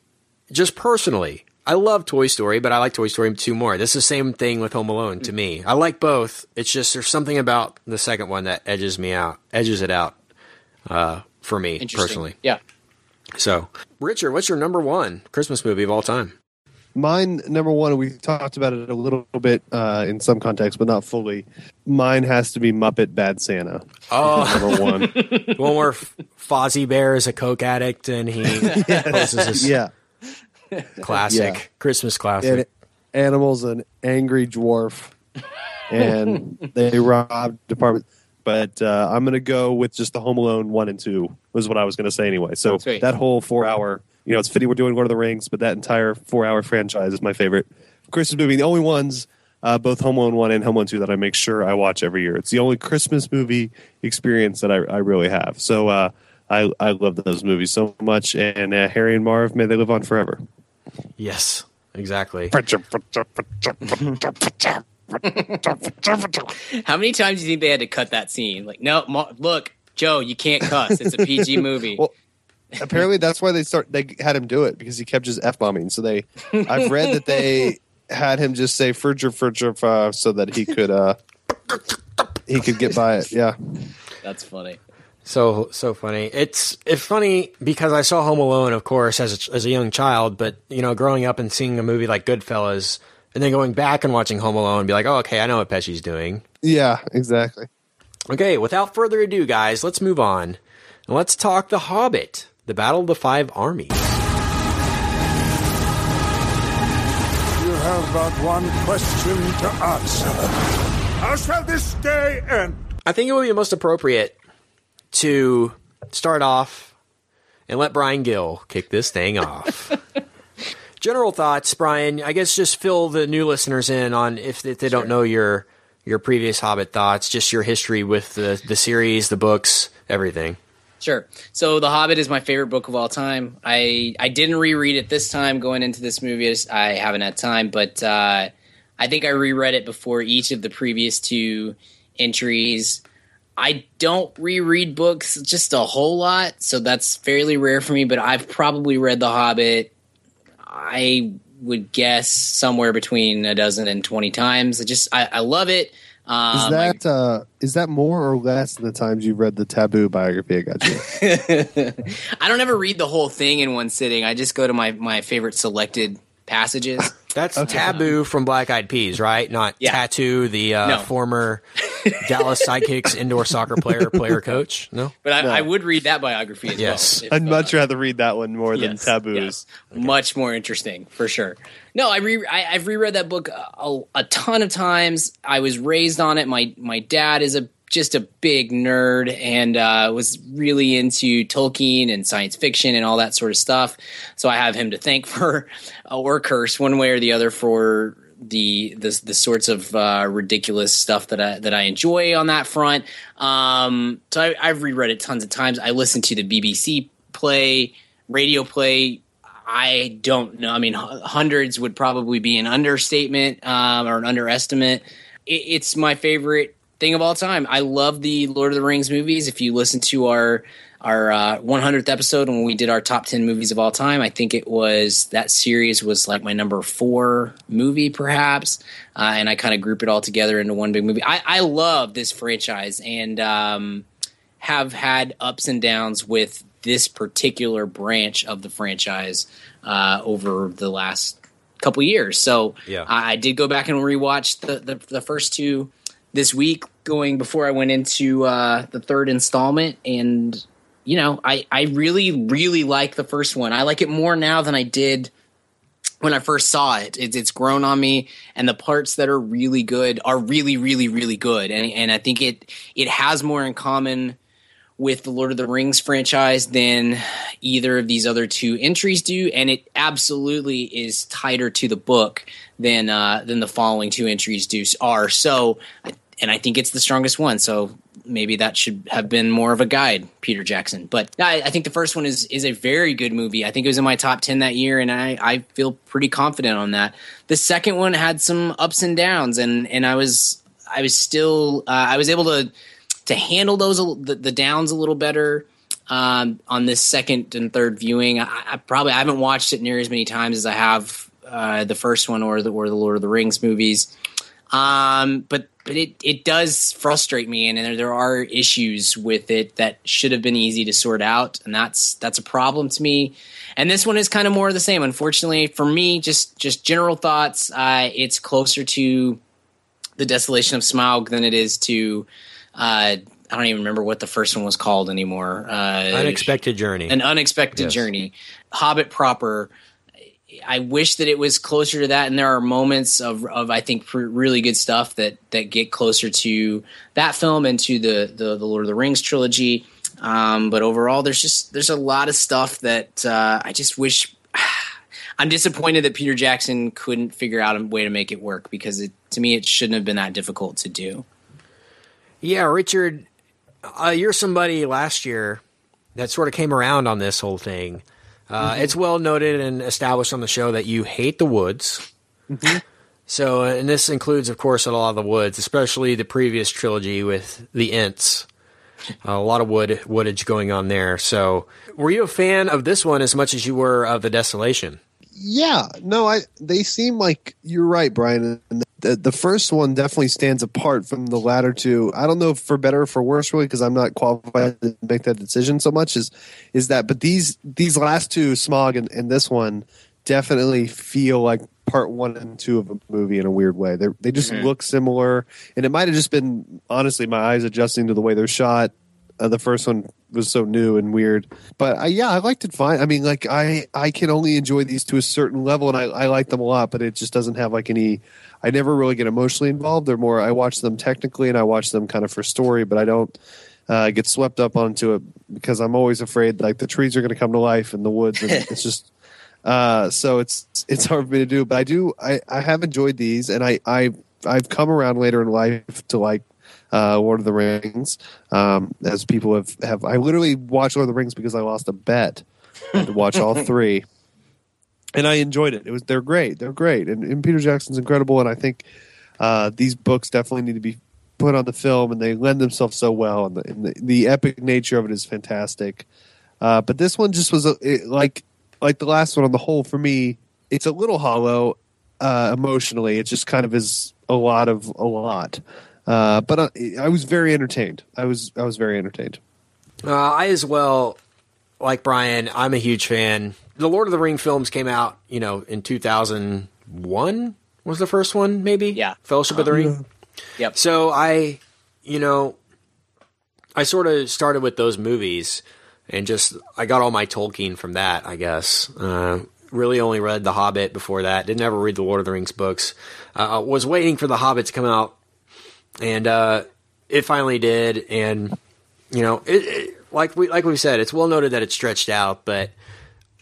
Just personally, I love Toy Story, but I like Toy Story 2 more. This is the same thing with Home Alone to me. I like both. It's just there's something about the second one that edges me out, edges it out uh, for me personally. Yeah. So, Richard, what's your number one Christmas movie of all time? Mine number one. We talked about it a little bit uh, in some context, but not fully. Mine has to be Muppet Bad Santa. Oh, Number one. one where F- Fozzie Bear is a coke addict and he poses this yeah, classic Yeah. Christmas classic. and animals an angry dwarf, and they robbed department. But uh, I'm going to go with just the Home Alone one and two was what I was going to say anyway. So that whole four hour, you know, it's fitting we're doing Lord of the Rings, but that entire four hour franchise is my favorite Christmas movie. The only ones, uh, both Home Alone one and Home Alone two, that I make sure I watch every year. It's the only Christmas movie experience that I, I really have. So uh, I I love those movies so much, and uh, Harry and Marv, may they live on forever. Yes, exactly. How many times do you think they had to cut that scene? Like, no, Ma- look, Joe, you can't cuss. It's a PG movie. Well, apparently that's why they start they had him do it because he kept just f bombing. So they, I've read that they had him just say "furger furger uh, so that he could uh he could get by it. Yeah, That's funny. So so funny. It's it's funny because I saw Home Alone, of course, as a, as a young child. But you know, growing up and seeing a movie like Goodfellas, and then going back and watching Home Alone, and be like, oh, okay, I know what Pesci's doing. yeah, exactly. Okay, without further ado, guys, let's move on and let's talk The Hobbit: The Battle of the Five Armies. You have but one question to answer. How shall this day end? I think it would be most appropriate to start off and let Brian Gill kick this thing off. General thoughts, Brian. I guess just fill the new listeners in on if, if they don't know your your previous Hobbit thoughts, just your history with the the series, the books, everything. Sure. So The Hobbit is my favorite book of all time. I I didn't reread it this time going into this movie. I I haven't had time, but uh, I think I reread it before each of the previous two entries. I don't reread books just a whole lot, so that's fairly rare for me. But I've probably read The Hobbit. I would guess somewhere between a dozen and twenty times. I just I, I love it. Um, Is that uh, is that more or less than the times you've read the Taboo biography? I got you. I don't ever read the whole thing in one sitting. I just go to my, my favorite selected passages. That's Taboo from Black Eyed Peas, right? Not Yeah. Tatu, the uh, No. former Dallas Sidekicks indoor soccer player, player coach. No, But I, I would read that biography as Yes. well. if, I'd uh, much rather read that one more than yes, Taboos. yes. Much more interesting, for sure. No, I re- I, I've reread that book a, a ton of times. I was raised on it. My my dad is a just a big nerd and uh, was really into Tolkien and science fiction and all that sort of stuff. So I have him to thank for or curse one way or the other for the the, the sorts of uh, ridiculous stuff that I that I enjoy on that front. Um, so I, I've reread it tons of times. I listened to the BBC play, radio play. I don't know. I mean, hundreds would probably be an understatement um, or an underestimate. It, it's my favorite thing of all time. I love the Lord of the Rings movies. If you listen to our our uh, 100th episode when we did our top 10 movies of all time, I think it was that series was like my number four movie, perhaps. Uh, and I kind of group it all together into one big movie. I, I love this franchise and um, have had ups and downs with this particular branch of the franchise uh, over the last couple years. So Yeah. I, I did go back and rewatch the, the, the first two this week going before I went into uh, the third installment and you know I, I really really like the first one. I like it more now than I did when I first saw it. It's, it's grown on me and the parts that are really good are really really really good. And, and I think it it has more in common with the Lord of the Rings franchise than either of these other two entries do, and it absolutely is tighter to the book than uh, than the following two entries do are. So, and I think it's the strongest one. So maybe that should have been more of a guide, Peter Jackson. But I, I think the first one is is a very good movie. I think it was in my top ten that year, and I I feel pretty confident on that. The second one had some ups and downs, and and I was I was still uh, I was able to to handle those the, the downs a little better um, on this second and third viewing. I, I probably I haven't watched it near as many times as I have uh, the first one or the or the Lord of the Rings movies. Um, but but it it does frustrate me, and there, there are issues with it that should have been easy to sort out, and that's that's a problem to me. And this one is kind of more of the same. Unfortunately, for me, just just general thoughts. Uh, it's closer to the Desolation of Smaug than it is to uh, I don't even remember what the first one was called anymore. Uh, Unexpected journey. an unexpected Yes. journey. Hobbit proper. I wish that it was closer to that, and there are moments of, of I think really good stuff that that get closer to that film and to the the, the Lord of the Rings trilogy. Um, but overall, there's just there's a lot of stuff that uh, I just wish. I'm disappointed that Peter Jackson couldn't figure out a way to make it work because it, to me it shouldn't have been that difficult to do. Yeah, Richard, uh, you're somebody last year that sort of came around on this whole thing. Uh, It's well noted and established on the show that you hate the woods. So, uh, and this includes, of course, a lot of the woods, especially the previous trilogy with the Ents. a lot of wood woodage going on there. So, were you a fan of this one as much as you were of the Desolation? Yeah, no, I they seem like you're right, Brian. And the, the first one definitely stands apart from the latter two. I don't know if for better or for worse, really, because I'm not qualified to make that decision so much. Is is that? But these these last two, Smaug and, and this one, definitely feel like part one and two of a movie in a weird way. They they just mm-hmm. look similar, and it might have just been honestly my eyes adjusting to the way they're shot. Uh, the first one was so new and weird, but I, yeah, I liked it fine. I mean, like I I can only enjoy these to a certain level, and I, I like them a lot, but it just doesn't have like any. I never really get emotionally involved. They're more I watch them technically, and I watch them kind of for story, but I don't uh, get swept up onto it because I'm always afraid like the trees are going to come to life in the woods, and it's just. Uh, so it's it's hard for me to do, but I do I, I have enjoyed these, and I I I've come around later in life to like uh, Lord of the Rings. Um, as people have have I literally watched Lord of the Rings because I lost a bet I had to watch all three, and I enjoyed it. It was they're great, they're great, and, and Peter Jackson's incredible, and I think uh, these books definitely need to be put on the film, and they lend themselves so well, and the, and the, the epic nature of it is fantastic. Uh, but this one just was a, it, like like the last one on the whole for me. It's a little hollow uh, emotionally. It just kind of is a lot of a lot. Uh, but I, I was very entertained. I was I was very entertained. Uh, I as well, like Brian, I'm a huge fan. The Lord of the Ring films came out, you know, in 2001 was the first one, maybe. Yeah. Fellowship of the Ring. Yep. So I, you know, I sort of started with those movies and just I got all my Tolkien from that, I guess. Uh, really only read The Hobbit before that. Didn't ever read the Lord of the Rings books. Uh, was waiting for The Hobbit to come out, and uh, it finally did. And you know, it, it, like we like we said, it's well noted that it's stretched out, but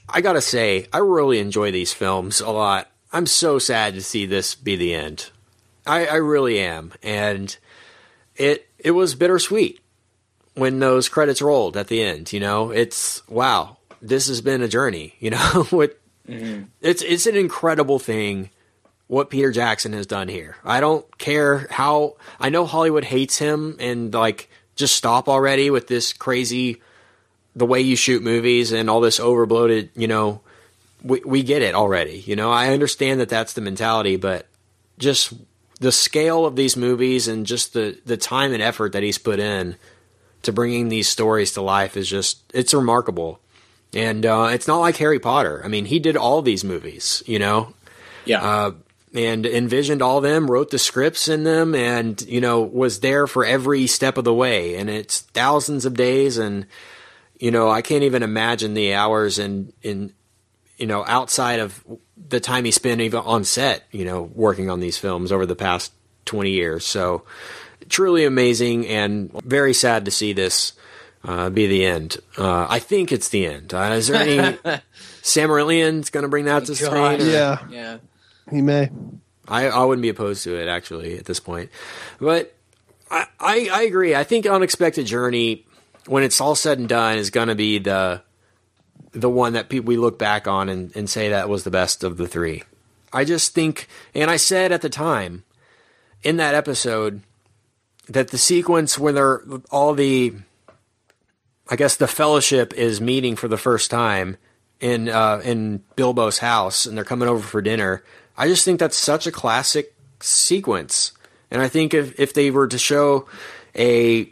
I gotta say, I really enjoy these films a lot. I'm so sad to see this be the end. I, I really am, and it it was bittersweet when those credits rolled at the end. You know, it's wow, this has been a journey. You know, with it's it's an incredible thing what Peter Jackson has done here. I don't care how I know Hollywood hates him and like just stop already with this crazy the way you shoot movies and all this overbloated, you know, we we get it already. You know, I understand that that's the mentality, but just the scale of these movies and just the the time and effort that he's put in to bringing these stories to life is just it's remarkable. And uh, it's not like Harry Potter. I mean, he did all these movies, you know, Yeah. uh, and envisioned all them, wrote the scripts in them, and you know was there for every step of the way. And it's thousands of days, and you know I can't even imagine the hours and in you know outside of the time he spent even on set, you know, working on these films over the past twenty years. So truly amazing, and very sad to see this. Uh, be the end. Uh, I think it's the end. Uh, is there any Silmarillion going to bring that to screen? or- Yeah, yeah. He may. I, I wouldn't be opposed to it actually at this point, but I, I, I agree. I think Unexpected Journey, when it's all said and done, is going to be the the one that people we look back on and, and say that was the best of the three. I just think, and I said at the time in that episode that the sequence where they're all the, I guess the Fellowship is meeting for the first time in uh, in Bilbo's house, and they're coming over for dinner. I just think that's such a classic sequence, and I think if if they were to show a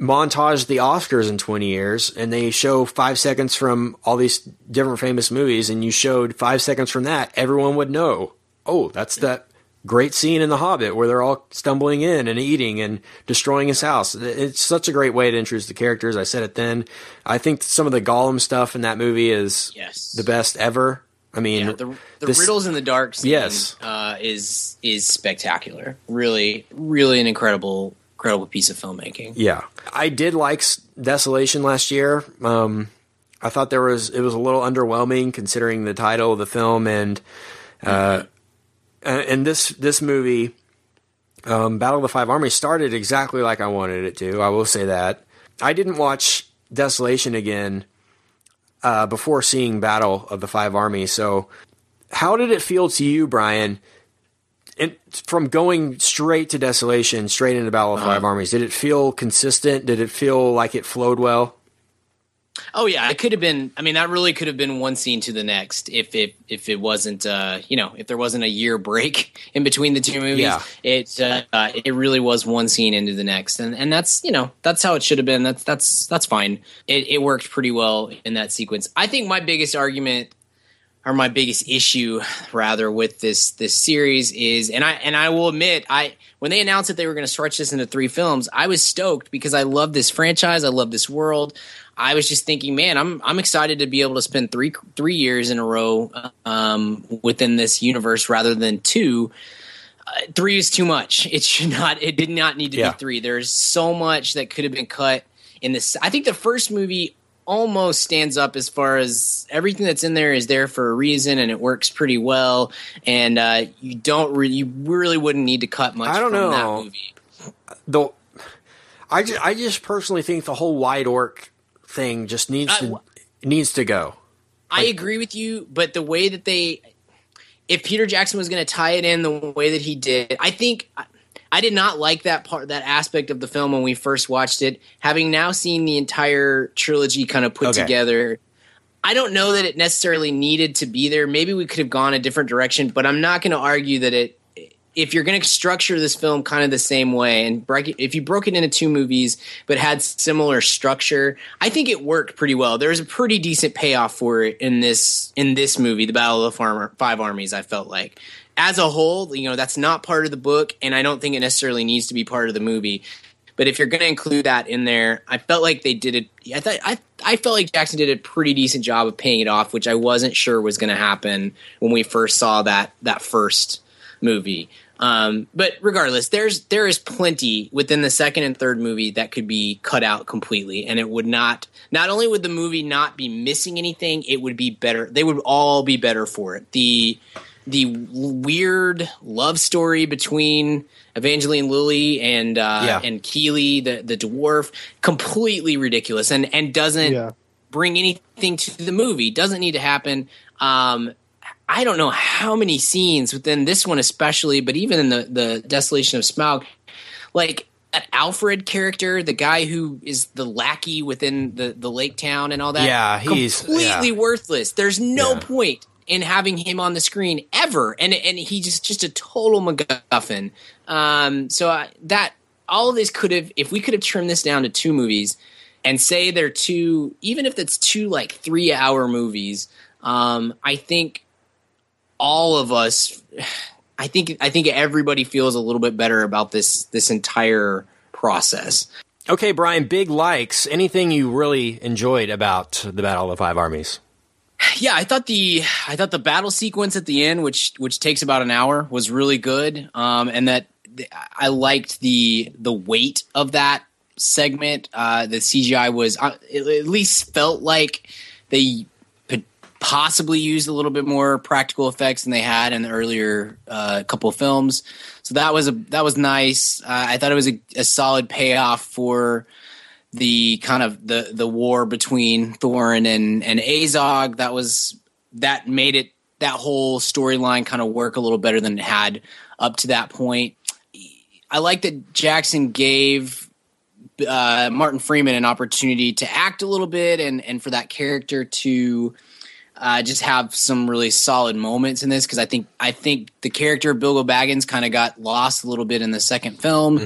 montage of the Oscars in 20 years and they show five seconds from all these different famous movies and you showed five seconds from that, everyone would know, oh, that's that great scene in The Hobbit where they're all stumbling in and eating and destroying his house. It's such a great way to introduce the characters. I said it then. I think some of the Gollum stuff in that movie is Yes. the best ever. I mean, Yeah, the the this- riddles in the dark scene Yes. uh, is is spectacular. Really, really an incredible incredible piece of filmmaking. Yeah, I did like Desolation last year. Um, I thought there was it was a little underwhelming considering the title of the film and uh, and and this this movie, um, Battle of the Five Armies, started exactly like I wanted it to. I will say that I didn't watch Desolation again uh, before seeing Battle of the Five Armies. So, how did it feel to you, Brian? And from going straight to Desolation, straight into Battle of the Five Armies, did it feel consistent? Did it feel like it flowed well? Oh yeah, it could have been. I mean, that really could have been one scene to the next if it if it wasn't uh, you know if there wasn't a year break in between the two movies. Yeah. It uh, uh, it really was one scene into the next, and and that's you know that's how it should have been. That's that's that's fine. It it worked pretty well in that sequence. I think my biggest argument or my biggest issue rather with this this series is and I and I will admit I when they announced that they were going to stretch this into three films I was stoked because I love this franchise I love this world I was just thinking man I'm I'm excited to be able to spend 3 3 years in a row um, within this universe rather than two uh, three is too much. It should not. It did not need to Yeah. be three. There's so much that could have been cut in this. I think the first movie almost stands up as far as everything that's in there is there for a reason and it works pretty well. And uh, you don't. Re- you really wouldn't need to cut much. I don't from know. that movie. The I just, I just personally think the whole wide Orc thing just needs I- to needs to go. I agree with you, but the way that they, if Peter Jackson was going to tie it in the way that he did, I think I, I did not like that part, that aspect of the film when we first watched it. Having now seen the entire trilogy kind of put Okay. together, I don't know that it necessarily needed to be there. Maybe we could have gone a different direction, but I'm not going to argue that it. If you're going to structure this film kind of the same way, and break it, if you broke it into two movies but had similar structure, I think it worked pretty well. There's a pretty decent payoff for it in this in this movie, the Battle of the Farmer, Five Armies. I felt like, as a whole, you know, that's not part of the book, and I don't think it necessarily needs to be part of the movie. But if you're going to include that in there, I felt like they did it. I thought I I felt like Jackson did a pretty decent job of paying it off, which I wasn't sure was going to happen when we first saw that that first movie. Um, but regardless, there's there is plenty within the second and third movie that could be cut out completely, and it would not. Not only would the movie not be missing anything, it would be better. They would all be better for it. The the weird love story between Evangeline Lilly and uh, Yeah. and Kili, the the dwarf, completely ridiculous, and and doesn't Yeah. bring anything to the movie. Doesn't need to happen. Um, I don't know how many scenes within this one especially, but even in the the Desolation of Smaug, like that Alfrid character, the guy who is the lackey within the the lake town and all that. Yeah, he's- completely yeah. worthless. There's no Yeah. point in having him on the screen ever, and and he just just a total MacGuffin. Um, so I, that all of this could have, if we could have trimmed this down to two movies, and say they're two, even if it's two like three hour movies, um, I think all of us, I think I think everybody feels a little bit better about this this entire process. Okay, Brian, big likes. Anything you really enjoyed about the Battle of the Five Armies? Yeah, I thought the I thought the battle sequence at the end, which which takes about an hour, was really good, um, and that I liked the the weight of that segment. Uh, the CGI was uh, it at least felt like they possibly used a little bit more practical effects than they had in the earlier uh, couple of films. So that was a that was nice. Uh, I thought it was a, a solid payoff for the kind of the the war between Thorin and and Azog. That was that made it that whole storyline kind of work a little better than it had up to that point. I like that Jackson gave uh, Martin Freeman an opportunity to act a little bit and and for that character to uh, just have some really solid moments in this because I think I think the character of Bilbo Baggins kind of got lost a little bit in the second film,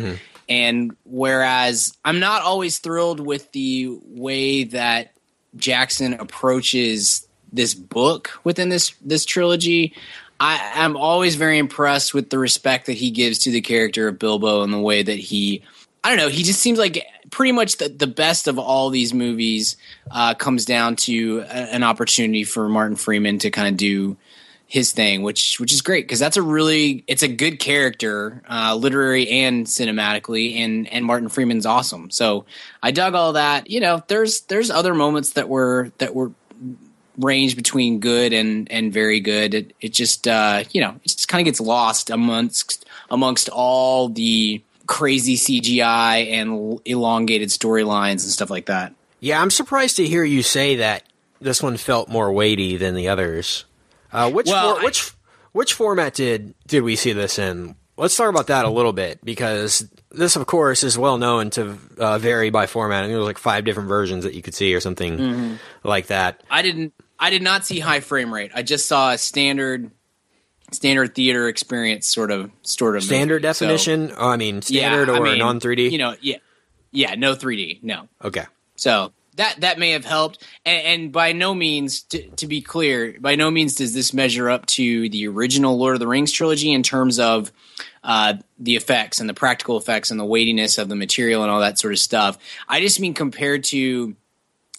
and whereas I'm not always thrilled with the way that Jackson approaches this book within this this trilogy. I am always very impressed with the respect that he gives to the character of Bilbo and the way that he I don't know. He just seems like pretty much the, the best of all these movies uh, comes down to a, an opportunity for Martin Freeman to kind of do his thing, which which is great because that's a really it's a good character, uh, literary and cinematically, and and Martin Freeman's awesome. So I dug all that. You know, there's there's other moments that were that were range between good and and very good. It it just uh, you know it just kind of gets lost amongst amongst all the crazy CGI and elongated storylines and stuff like that. Yeah, I'm surprised to hear you say that this one felt more weighty than the others. Uh, which Well, for, I- which which format did did we see this in? Let's talk about that a little bit because this, of course, is well known to uh, vary by format. I think there was like five different versions that you could see or something Mm-hmm. like that. I didn't I did not see high frame rate. I just saw a standard standard theater experience sort of sort of Standard movie. So, definition? oh, I mean, standard yeah, I or mean, non 3D? You know, yeah. Yeah, no 3D. No. okay. So that that may have helped, and, and by no means, to, to be clear, by no means does this measure up to the original Lord of the Rings trilogy in terms of uh, the effects and the practical effects and the weightiness of the material and all that sort of stuff. I just mean compared to,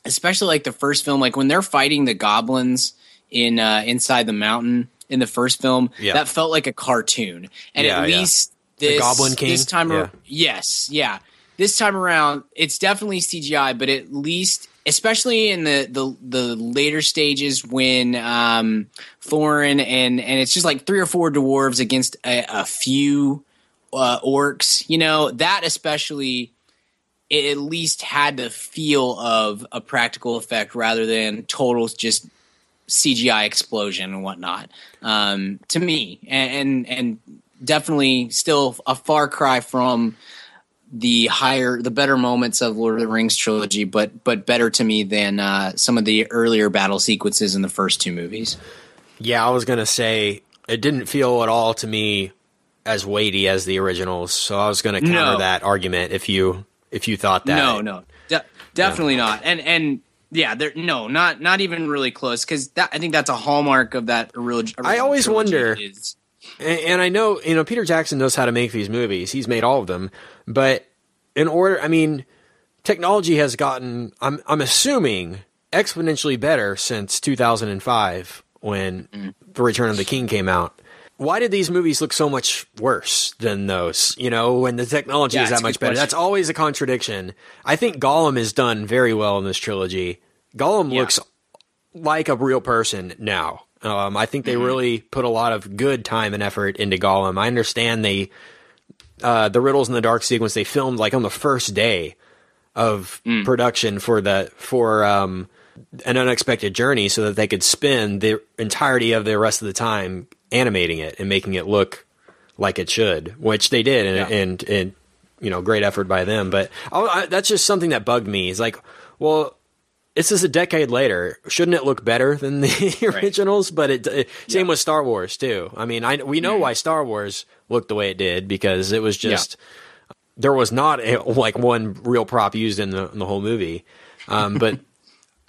especially like the first film, like when they're fighting the goblins in uh, inside the mountain in the first film, Yeah. that felt like a cartoon, and Yeah, at yeah. least this Goblin King? this time, ar- yes, yeah this time around it's definitely CGI, but at least especially in the the, the later stages when um Thorin and and it's just like three or four dwarves against a, a few uh, orcs, you know, that especially it at least had the feel of a practical effect rather than total just CGI explosion and whatnot. Um, to me, and, and and definitely still a far cry from the higher, the better moments of Lord of the Rings trilogy, but but better to me than uh, some of the earlier battle sequences in the first two movies. Yeah, I was gonna say it didn't feel at all to me as weighty as the originals, so I was gonna counter No. that argument if you if you thought that. No, no, De- definitely not. And and yeah, there no, not not even really close because that I think that's a hallmark of that original. I always wonder- is- And, and I know you know Peter Jackson knows how to make these movies. He's made all of them, but in order, I mean, technology has gotten. I'm I'm assuming exponentially better since 2005 when Mm. The Return of the King came out. Why did these movies look so much worse than those? You know, when the technology Yeah, is that much better. question. That's always a contradiction. I think Gollum is done very well in this trilogy. Gollum Yeah. looks like a real person now. Um, I think they Mm-hmm. really put a lot of good time and effort into Gollum. I understand they uh, the riddles in the dark sequence they filmed like on the first day of Mm. production for the for um, an unexpected journey so that they could spend the entirety of the rest of the time animating it and making it look like it should, which they did, and Yeah. and, and you know, great effort by them. But I, I, that's just something that bugged me. Is like, well, this is a decade later. Shouldn't it look better than the originals? But it, it same with Star Wars too. I mean, I we know why Star Wars looked the way it did because it was just there was not a, like one real prop used in the in the whole movie. Um, but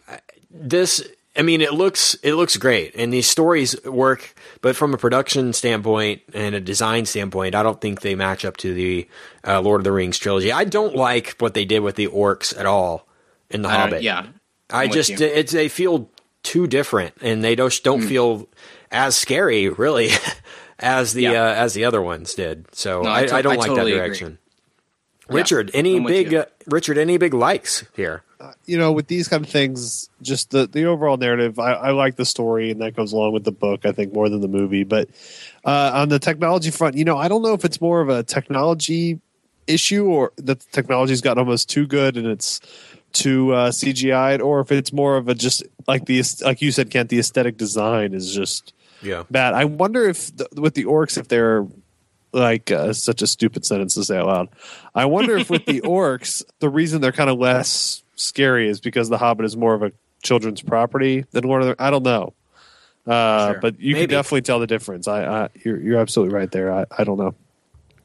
this, I mean, it looks it looks great, and these stories work. But from a production standpoint and a design standpoint, I don't think they match up to the uh, Lord of the Rings trilogy. I don't like what they did with the orcs at all in the I Hobbit. yeah, I I'm with just you. It's they feel too different, and they don't don't feel as scary really as the Yeah. uh, as the other ones did. So No, I, I I, don't I like totally that agree. Direction. Richard, any big uh, Richard, any big likes here? you know, with these kind of things, just the the overall narrative, I, I like the story, and that goes along with the book. I think more than the movie. But uh, on the technology front, you know, I don't know if it's more of a technology issue or that the technology's gotten almost too good and it's too uh, CGI'd, or if it's more of a just like the like you said, Kent, the aesthetic design is just Yeah. bad. I wonder if the, with the orcs, if they're like uh, such a stupid sentence to say out loud. I wonder if with the orcs, the reason they're kind of less scary is because the Hobbit is more of a children's property than one of the. I don't know, uh, Sure. but you Maybe. can definitely tell the difference. I, I you're, you're absolutely right there. I, I don't know.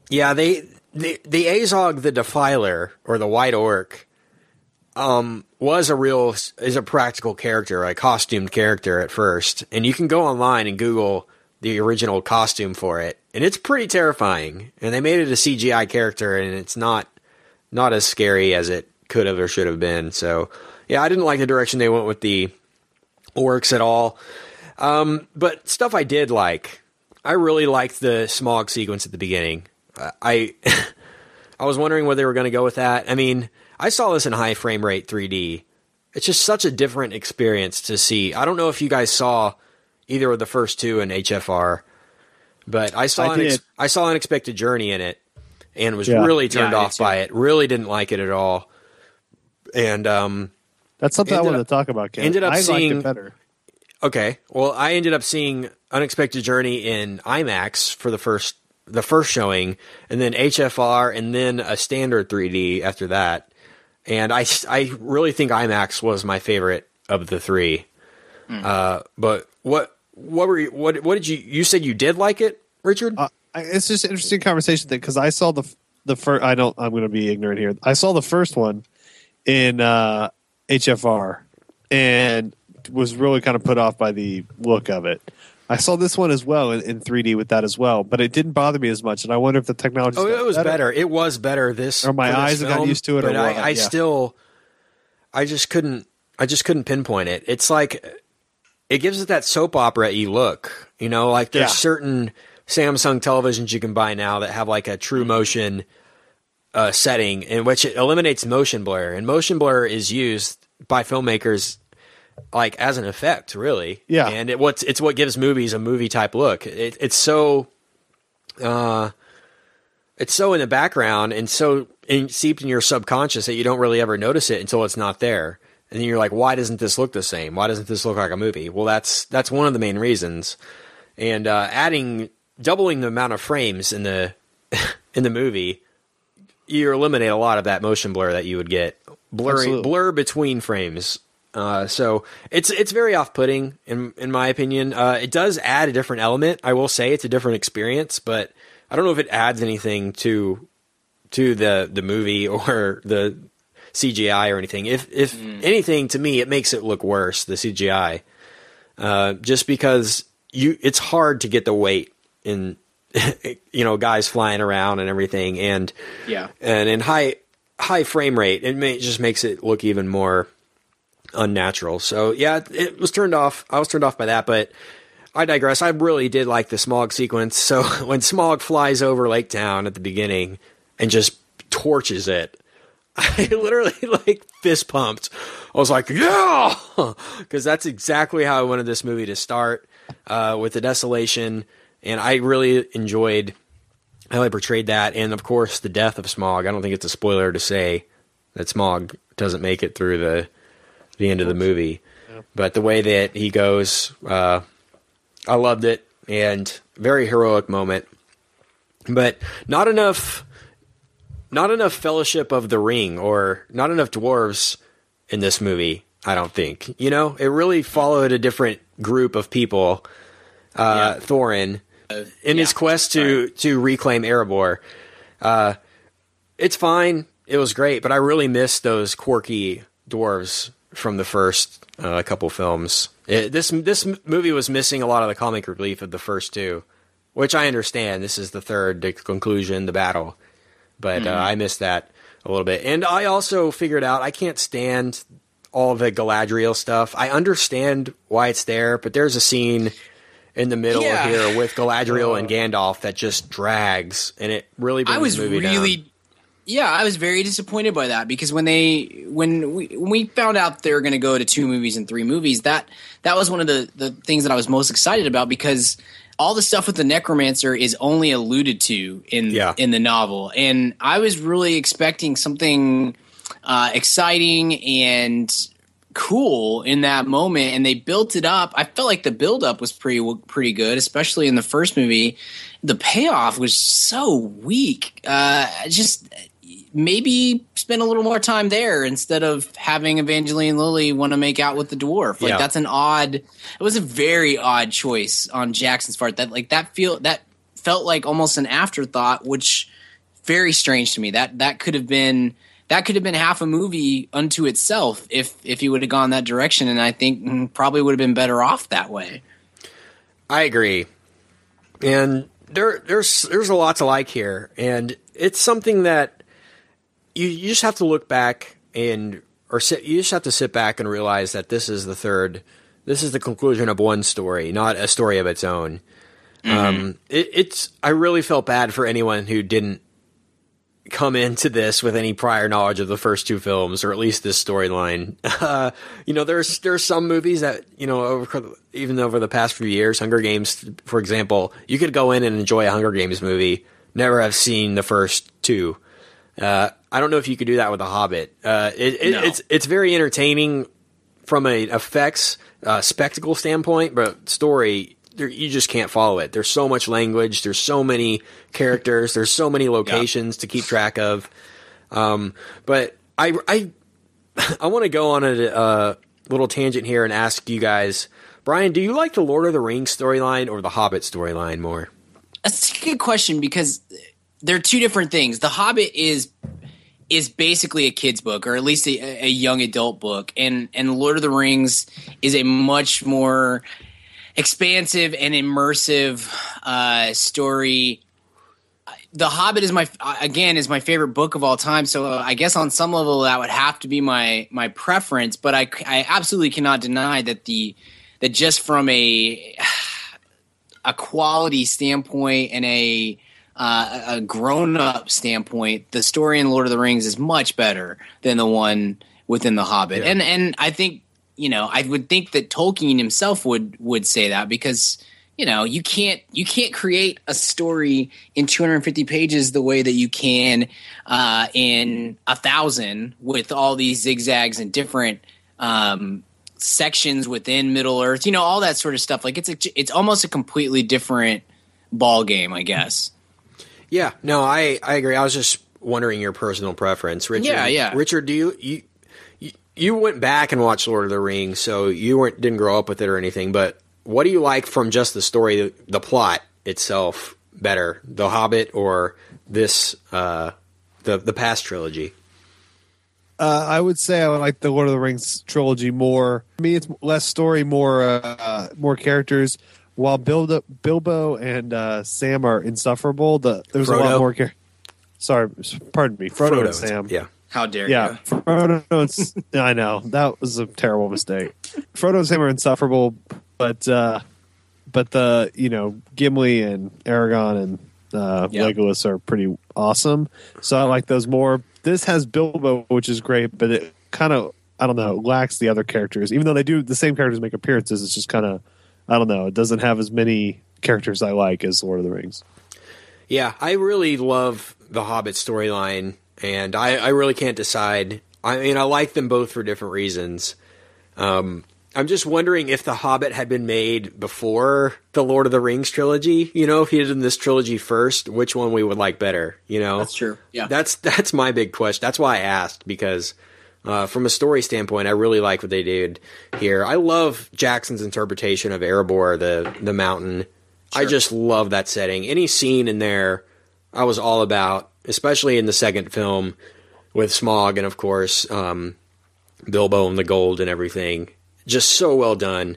Yeah, they the the Azog the Defiler or the White Orc um was a real is a practical character, a costumed character at first. And you can go online and Google the original costume for it, and it's pretty terrifying. And they made it a CGI character and it's not not as scary as it could have or should have been. So, yeah, I didn't like the direction they went with the orcs at all. Um, but stuff I did like, I really liked the Smaug sequence at the beginning. I I was wondering where they were going to go with that. I mean, I saw this in high frame rate 3D. It's just such a different experience to see. I don't know if you guys saw either of the first two in HFR, but I saw I an ex- I saw Unexpected Journey in it and was Yeah. really turned Yeah, off by it. Really didn't like it at all. And um, That's something I wanted up- to talk about. Ken. ended up I liked seeing- it better. Okay. Well, I ended up seeing Unexpected Journey in IMAX for the first the first showing, and then HFR, and then a standard 3D after that. And I I really think IMAX was my favorite of the three. Uh, but what what were you, what what did you you said you did like it, Richard? Uh, it's just an interesting conversation thing because I saw the the first. I don't. I'm going to be ignorant here. I saw the first one in uh, HFR and was really kind of put off by the look of it. I saw this one as well in, in 3D with that as well, but it didn't bother me as much. And I wonder if the technology. Oh, it was better. It was better this. Or my eyes have gotten used to it or But I, I yeah. still, I just couldn't. I just couldn't pinpoint it. It's like it gives it that soap opera y look. You know, like there's Yeah. certain Samsung televisions you can buy now that have like a true motion uh, setting in which it eliminates motion blur, and motion blur is used by filmmakers like as an effect, really. Yeah. and it what's it's what gives movies a movie type look. It, it's so uh, it's so in the background and so in, seeped in your subconscious that you don't really ever notice it until it's not there. And then you're like, why doesn't this look the same? Why doesn't this look like a movie? Well, that's that's one of the main reasons. And uh, adding doubling the amount of frames in the in the movie, you eliminate a lot of that motion blur that you would get blurring Absolutely. blur between frames. Uh, so it's it's very off putting in in my opinion. Uh, it does add a different element. I will say it's a different experience, but I don't know if it adds anything to to the the movie or the CGI or anything. If if anything, to me, it makes it look worse. The CGI, uh, just because you, it's hard to get the weight in, you know, guys flying around and everything, and Yeah. and in high high frame rate, it may, just makes it look even more unnatural. So yeah, it, it was turned off. I was turned off by that, but I digress. I really did like the Smaug sequence. So when Smaug flies over Lake Town at the beginning and just torches it, I literally like fist pumped. I was like, yeah, because that's exactly how I wanted this movie to start uh, with the desolation, and I really enjoyed how they portrayed that, and of course the death of Smaug. I don't think it's a spoiler to say that Smaug doesn't make it through the the end of the movie. but the way that he goes, uh, I loved it, and very heroic moment. But not enough, not enough Fellowship of the Ring, or not enough dwarves in this movie. I don't think. You know, it really followed a different group of people. Uh, Thorin in his quest to to reclaim Erebor. Uh, it's fine. It was great, but I really missed those quirky dwarves from the first uh, couple films. It, this this movie was missing a lot of the comic relief of the first two, which I understand. This is the third, the conclusion, the battle, but uh, I missed that a little bit. And I also figured out I can't stand all the Galadriel stuff. I understand why it's there, but there's a scene in the middle Yeah. here with Galadriel and Gandalf that just drags, and it really brings I was the movie really, down. yeah, I was very disappointed by that because when they when we when we found out they were going to go to two movies and three movies, that that was one of the the things that I was most excited about because all the stuff with the necromancer is only alluded to in Yeah. in the novel, and I was really expecting something uh, exciting and cool in that moment and they built it up. I felt like the build up was pretty pretty good especially in the first movie. The payoff was so weak. Uh just maybe spend a little more time there instead of having evangeline lilly want to make out with the dwarf. Like Yeah. that's an odd it was a very odd choice on jackson's part. That like that feel that felt like almost an afterthought which very strange to me. That that could have been that could have been half a movie unto itself if if he would have gone that direction and i think mm, probably would have been better off that way. I agree, and there there's there's a lot to like here, and it's something that you you just have to look back and or sit you just have to sit back and realize that this is the third this is the conclusion of one story, not a story of its own. Um, it, it's I really felt bad for anyone who didn't come into this with any prior knowledge of the first two films, or at least this storyline. Uh, you know, there's there's some movies that you know, over, even over the past few years, Hunger Games, for example, you could go in and enjoy a Hunger Games movie, never have seen the first two. Uh, I don't know if you could do that with The Hobbit. Uh, it, it, No. It's it's very entertaining from a effects uh, spectacle standpoint, but story there, you just can't follow it. There's so much language. There's so many characters. There's so many locations to keep track of. Um, but I I I want to go on a uh, little tangent here and ask you guys, Brian, do you like the Lord of the Rings storyline or the Hobbit storyline more? that's a good question because they're two different things. The hobbit is is basically a kid's book or at least a, a young adult book. And and lord of the rings is a much more expansive and immersive uh, story. The hobbit is my again is my favorite book of all time. So i guess on some level that would have to be my my preference but i i absolutely cannot deny that the that just from a a quality standpoint and a uh, a grown up standpoint, the story in Lord of the Rings is much better than the one within the Hobbit. And and I think you know I would think that Tolkien himself would would say that because you know you can't you can't create a story in 250 pages the way that you can uh, in a thousand with all these zigzags and different um, sections within Middle Earth, you know, all that sort of stuff. Like it's a, it's almost a completely different ball game, I guess. Yeah, no, I I agree. I was just wondering your personal preference, Richard. Yeah, yeah. Richard, do you you you, you went back and watched Lord of the Rings, so you weren't didn't grow up with it or anything. But what do you like from just the story, the, the plot itself, better, The Hobbit or this uh, the the past trilogy? Uh, I would say I would like the Lord of the Rings trilogy more. For me, it's less story, more uh, more characters. While Bilbo, Bilbo and uh, Sam are insufferable, the, there's a lot more. Char- Sorry, pardon me, Frodo, and Sam. Yeah. How dare Yeah, you? Frodo. and S- I know that was a terrible mistake. Frodo and Sam are insufferable, but uh, but the you know Gimli and Aragorn and uh, Yeah. Legolas are pretty awesome. So I like those more. This has Bilbo, which is great, but it kind of I don't know lacks the other characters. Even though they do the same characters make appearances, it's just kind of I don't know. It doesn't have as many characters I like as Lord of the Rings. Yeah, I really love the Hobbit storyline, and I, I really can't decide. I mean, I like them both for different reasons. Um, I'm just wondering if The Hobbit had been made before the Lord of the Rings trilogy. You know, if he did this trilogy first, which one we would like better. You know, That's true. Yeah. That's that's my big question. That's why I asked because uh, from a story standpoint, I really like what they did here. I love Jackson's interpretation of Erebor, the the mountain. I just love that setting. Any scene in there, I was all about, especially in the second film with Smaug and of course um, Bilbo and the gold and everything. Just so well done.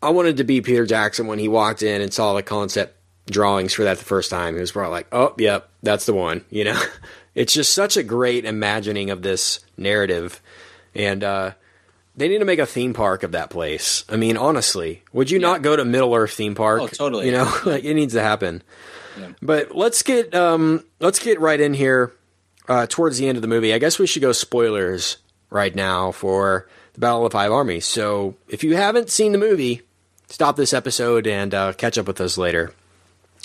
I wanted to be Peter Jackson when he walked in and saw the concept drawings for that the first time. He was probably like, "Oh, yep, that's the one." You know, it's just such a great imagining of this narrative, and uh, they need to make a theme park of that place. I mean, honestly, would you not go to Middle Earth theme park? Oh, totally. You know, like it needs to happen. But let's get um, let's get right in here uh, towards the end of the movie. I guess we should go spoilers right now for the Battle of the Five Armies. So if you haven't seen the movie, stop this episode and uh, catch up with us later.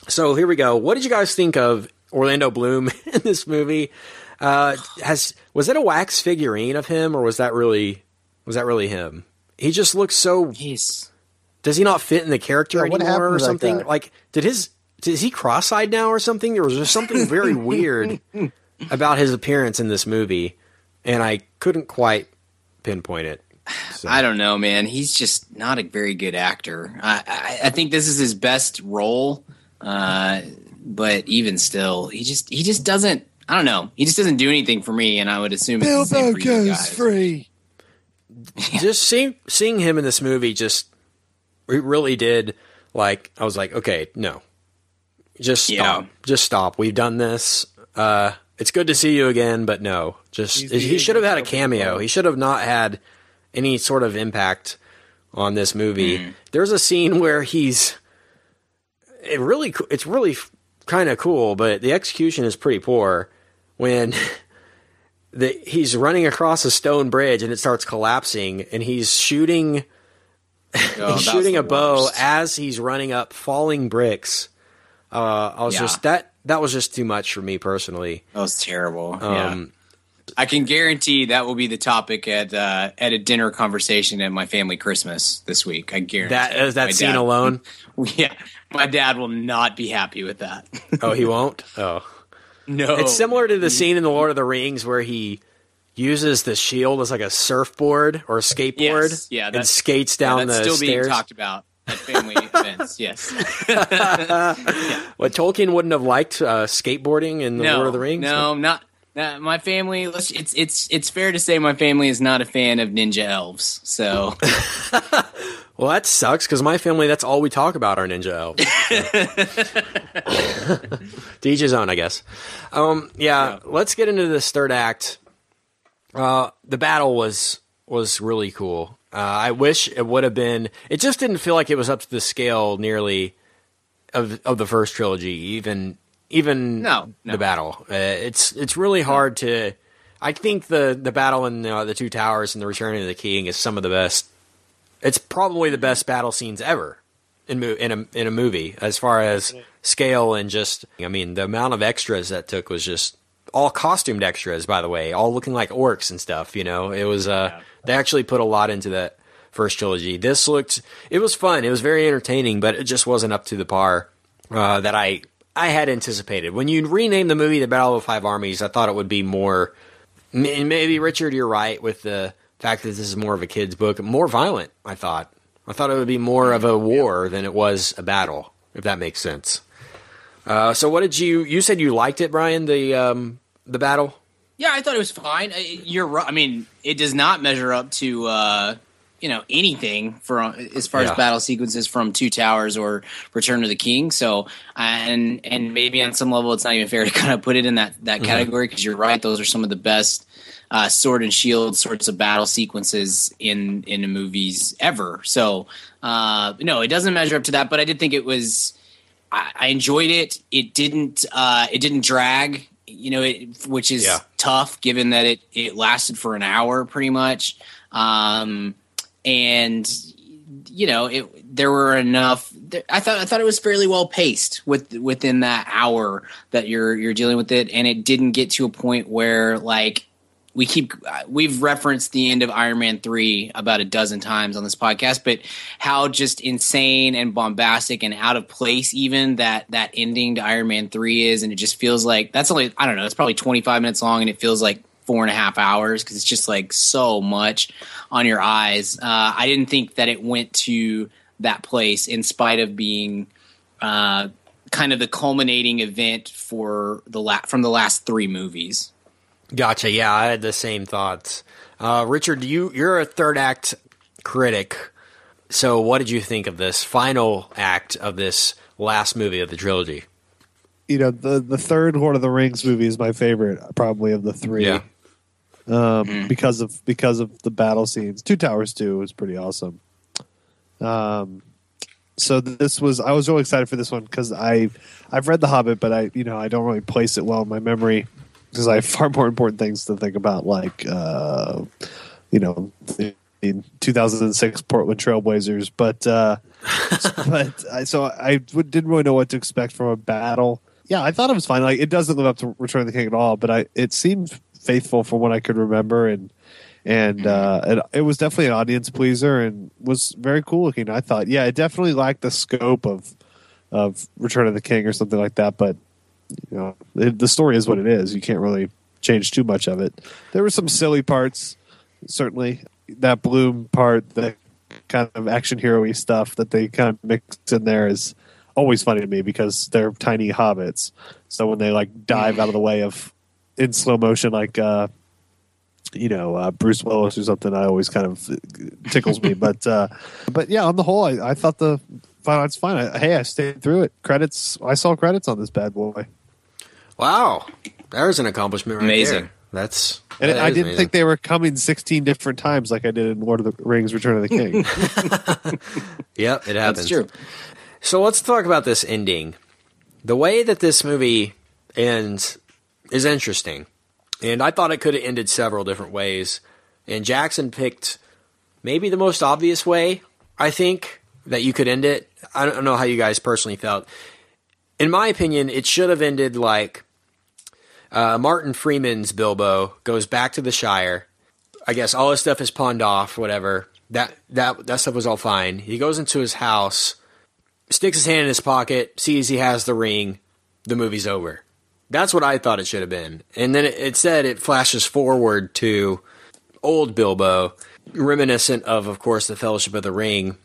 So here we go. What did you guys think of Orlando Bloom in this movie? Uh, has was it a wax figurine of him, or was that really was that really him? He just looks so. He's Does he not fit in the character Yeah, anymore, or something? guy? Like, did his is he cross-eyed now, or something? Or was there something very weird about his appearance in this movie? And I couldn't quite pinpoint it. So- I don't know, man. He's just not a very good actor. I, I, I think this is his best role, uh, but even still, he just he just doesn't. I don't know. He just doesn't do anything for me, and I would assume it's the same Bilbo for you goes guys. free. just seeing seeing him in this movie just it really did like I was like, okay, no. Just stop. Yeah. Just stop. We've done this. Uh it's good to see you again, but no. Just He's he should have had a cameo. He should have not had any sort of impact on this movie. Mm-hmm. There's a scene where he's it really it's really kind of cool, but the execution is pretty poor when the, he's running across a stone bridge and it starts collapsing and he's shooting Oh, he's shooting a bow worst. as he's running up falling bricks. Uh, I was Yeah. just that that was just too much for me personally. That was terrible. Um, yeah. I can guarantee that will be the topic at uh, at a dinner conversation at my family Christmas this week. I guarantee That is that My scene dad- alone. Yeah, my dad will not be happy with that. Oh, he won't. Oh, no, it's similar to the scene in the Lord of the Rings where he uses the shield as like a surfboard or a skateboard Yes, yeah, and skates Yeah, down that's the still stairs. being talked about at family events. Yes, What Tolkien wouldn't have liked uh, skateboarding in the no, Lord of the Rings. No, not. No, my family. It's it's it's fair to say my family is not a fan of ninja elves. So Well, that sucks because my family, that's all we talk about are ninja elves. his own, I guess. Um, yeah, let's get into this third act. Uh, the battle was was really cool. Uh, I wish it would have been. It just didn't feel like it was up to the scale nearly of of the first trilogy. Even even No, no. the battle. Uh, it's it's really hard to. I think the the battle in uh, the two towers and the Return of the King is some of the best it's probably the best battle scenes ever in mo- in a in a movie as far as scale and just I mean the amount of extras that took was just all costumed extras by the way all looking like orcs and stuff you know it was uh they actually put a lot into that first trilogy this looked it was fun it was very entertaining but it just wasn't up to the par uh, that I I had anticipated when you rename the movie the Battle of Five Armies I thought it would be more maybe Richard, you're right with the fact that this is more of a kid's book, more violent. I thought. I thought it would be more of a war than it was a battle, if that makes sense. Uh, so, what did you? You said you liked it, Brian. The um, the battle. yeah, I thought it was fine. You're right. I mean, it does not measure up to uh, you know anything for as far Yeah. as battle sequences from Two Towers or Return of the King. So and and maybe on some level it's not even fair to kind of put it in that that Mm-hmm. category because you're right. Those are some of the best uh, sword and shield sorts of battle sequences in in the movies ever. So uh, no, it doesn't measure up to that. But I did think it was. I, I enjoyed it. It didn't. Uh, it didn't drag. You know, it, which is Yeah. tough given that it it lasted for an hour pretty much. Um, and you know, it there were enough. I thought I thought it was fairly well paced with within that hour that you're you're dealing with it, and it didn't get to a point where like we keep we've referenced the end of Iron Man three about a dozen times on this podcast, but how just insane and bombastic and out of place even that that ending to Iron Man three is, and it just feels like that's only I don't know, it's probably twenty five minutes long, and it feels like four and a half hours because it's just like so much on your eyes. Uh, I didn't think that it went to that place in spite of being. Uh, kind of the culminating event for the la- from the last three movies. Gotcha. Yeah, I had the same thoughts. Uh, Richard, you you're a third act critic. So, what did you think of this final act of this last movie of the trilogy? You know, the the third Lord of the Rings movie is my favorite, probably of the three. Yeah. Um, because of because of the battle scenes. Two Towers two was pretty awesome. Um, so this was I was really excited for this one because I I've read The Hobbit, but I you know I don't really place it well in my memory because I have far more important things to think about, like uh, you know the 2006 Portland Trailblazers. But uh, but I, so I w- didn't really know what to expect from a battle. Yeah, I thought it was fine. Like it doesn't live up to Return of the King at all, but I it seemed faithful from what I could remember and and uh, it, it was definitely an audience pleaser and was very cool looking. I thought, yeah, it definitely lacked the scope of of Return of the King or something like that. But you know, it, the story is what it is. You can't really change too much of it. There were some silly parts, certainly. That Bloom part, the kind of action hero stuff that they kind of mix in there is always funny to me because they're tiny hobbits. So when they like dive out of the way of in slow motion, like uh, you know uh, Bruce Willis or something, I always kind of tickles me. but uh, but yeah, on the whole, I, I thought the final it's fine. I, hey, I stayed through it. Credits, I saw credits on this bad boy, Wow, there's an accomplishment right Amazing. there. That's and that I didn't amazing. think they were coming sixteen different times like I did in Lord of the Rings: Return of the King. Yep, it happens. That's true. So let's talk about this ending. The way that this movie ends is interesting. And I thought it could have ended several different ways. And Jackson picked maybe the most obvious way, I think, that you could end it. I don't know how you guys personally felt. In my opinion, it should have ended like uh, Martin Freeman's Bilbo goes back to the Shire. I guess all his stuff is pawned off, whatever. That that that stuff was all fine. He goes into his house, sticks his hand in his pocket, sees he has the ring. The movie's over. That's what I thought it should have been. And then it, it said it flashes forward to old Bilbo, reminiscent of, of course, the Fellowship of the Ring,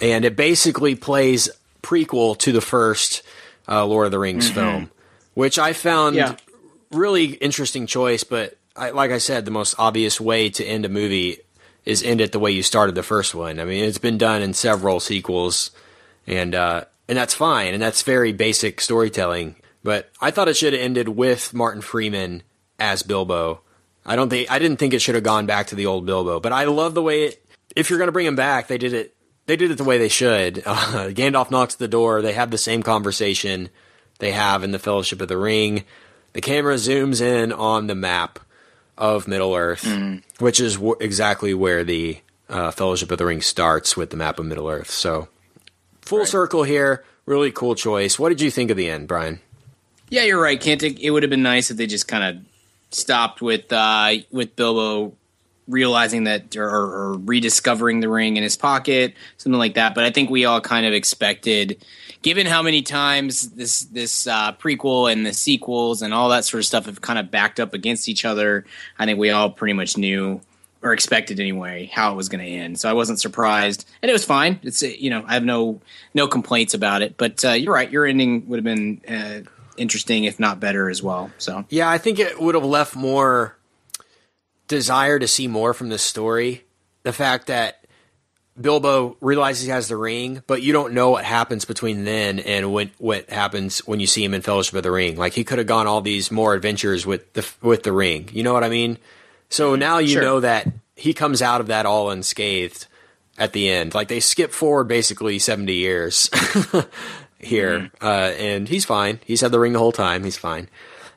and it basically plays prequel to the first uh, Lord of the Rings film, which I found Yeah. really interesting choice. But I, like I said, the most obvious way to end a movie is end it the way you started the first one. I mean, it's been done in several sequels, and uh, and that's fine, and that's very basic storytelling. But I thought it should have ended with Martin Freeman as Bilbo. I don't think I didn't think it should have gone back to the old Bilbo, but I love the way it. If you're going to bring him back, they did it. They did it the way they should. Uh, Gandalf knocks at the door. They have the same conversation they have in the Fellowship of the Ring. The camera zooms in on the map of Middle Earth, which is w- exactly where the uh, Fellowship of the Ring starts with the map of Middle Earth. So full circle here. Really cool choice. What did you think of the end, Brian? Yeah, you're right, Kent. It, would have been nice if they just kind of stopped with uh, with Bilbo realizing that or, or rediscovering the ring in his pocket, something like that. But I think we all kind of expected, given how many times this this uh, prequel and the sequels and all that sort of stuff have kind of backed up against each other. I think we all pretty much knew or expected anyway how it was going to end. So I wasn't surprised, and it was fine. It's you know I have no no complaints about it. But uh, you're right, your ending would have been. Uh, interesting if not better as well so Yeah, I think it would have left more desire to see more from this story. The fact that Bilbo realizes he has the ring, but you don't know what happens between then and when what happens when you see him in Fellowship of the Ring. Like he could have gone all these more adventures with the with the ring. You know what I mean? So now you Sure. know that he comes out of that all unscathed at the end. Like they skip forward basically 70 years here. Uh, and he's fine. He's had the ring the whole time. He's fine.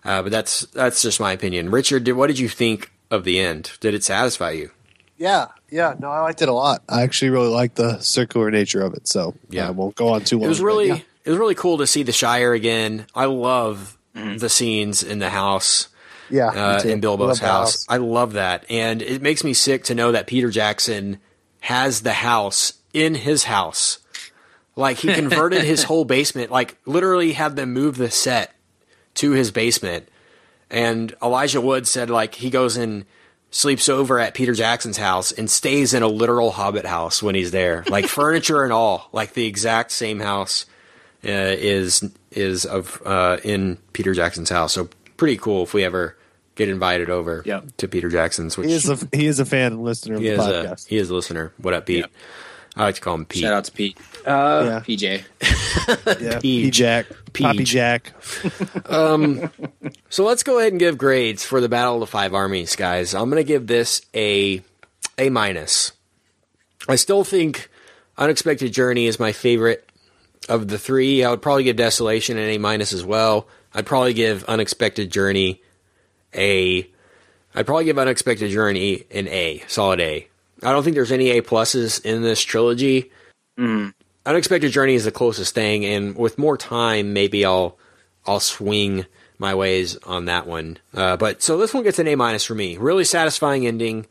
Uh, but that's that's just my opinion. Richard, did, what did you think of the end? Did it satisfy you? yeah, yeah. No, I liked it a lot. I actually really liked the circular nature of it. So Yeah. I won't go on too long. It was really yeah. it was really cool to see the Shire again. I love the scenes in the house. Yeah, uh, in Bilbo's house. house. I love that, and it makes me sick to know that Peter Jackson has the house in his house. Like he converted his whole basement, like literally had them move the set to his basement. And Elijah Wood said like he goes and sleeps over at Peter Jackson's house and stays in a literal Hobbit house when he's there, like furniture and all, like the exact same house uh, is is of uh, in Peter Jackson's house. So pretty cool if we ever get invited over Yep. to Peter Jackson's. Which He is a he is a fan and listener of he the is a podcast. he is a listener. What up, Pete? Yep. I like to call him Pete. Shout out to Pete. Uh, yeah, PJ. yeah. Peach. P Jack, Poppy Peach. Jack. Um, so let's go ahead and give grades for the Battle of the Five Armies, guys. I'm going to give this a A minus. I still think Unexpected Journey is my favorite of the three. I would probably give Desolation an A minus as well. I'd probably give Unexpected Journey a. I'd probably give Unexpected Journey an A, solid A. I don't think there's any A pluses in this trilogy. Unexpected Journey is the closest thing, and with more time, maybe I'll I'll swing my ways on that one. Uh, but so this one gets an A minus for me. Really satisfying ending,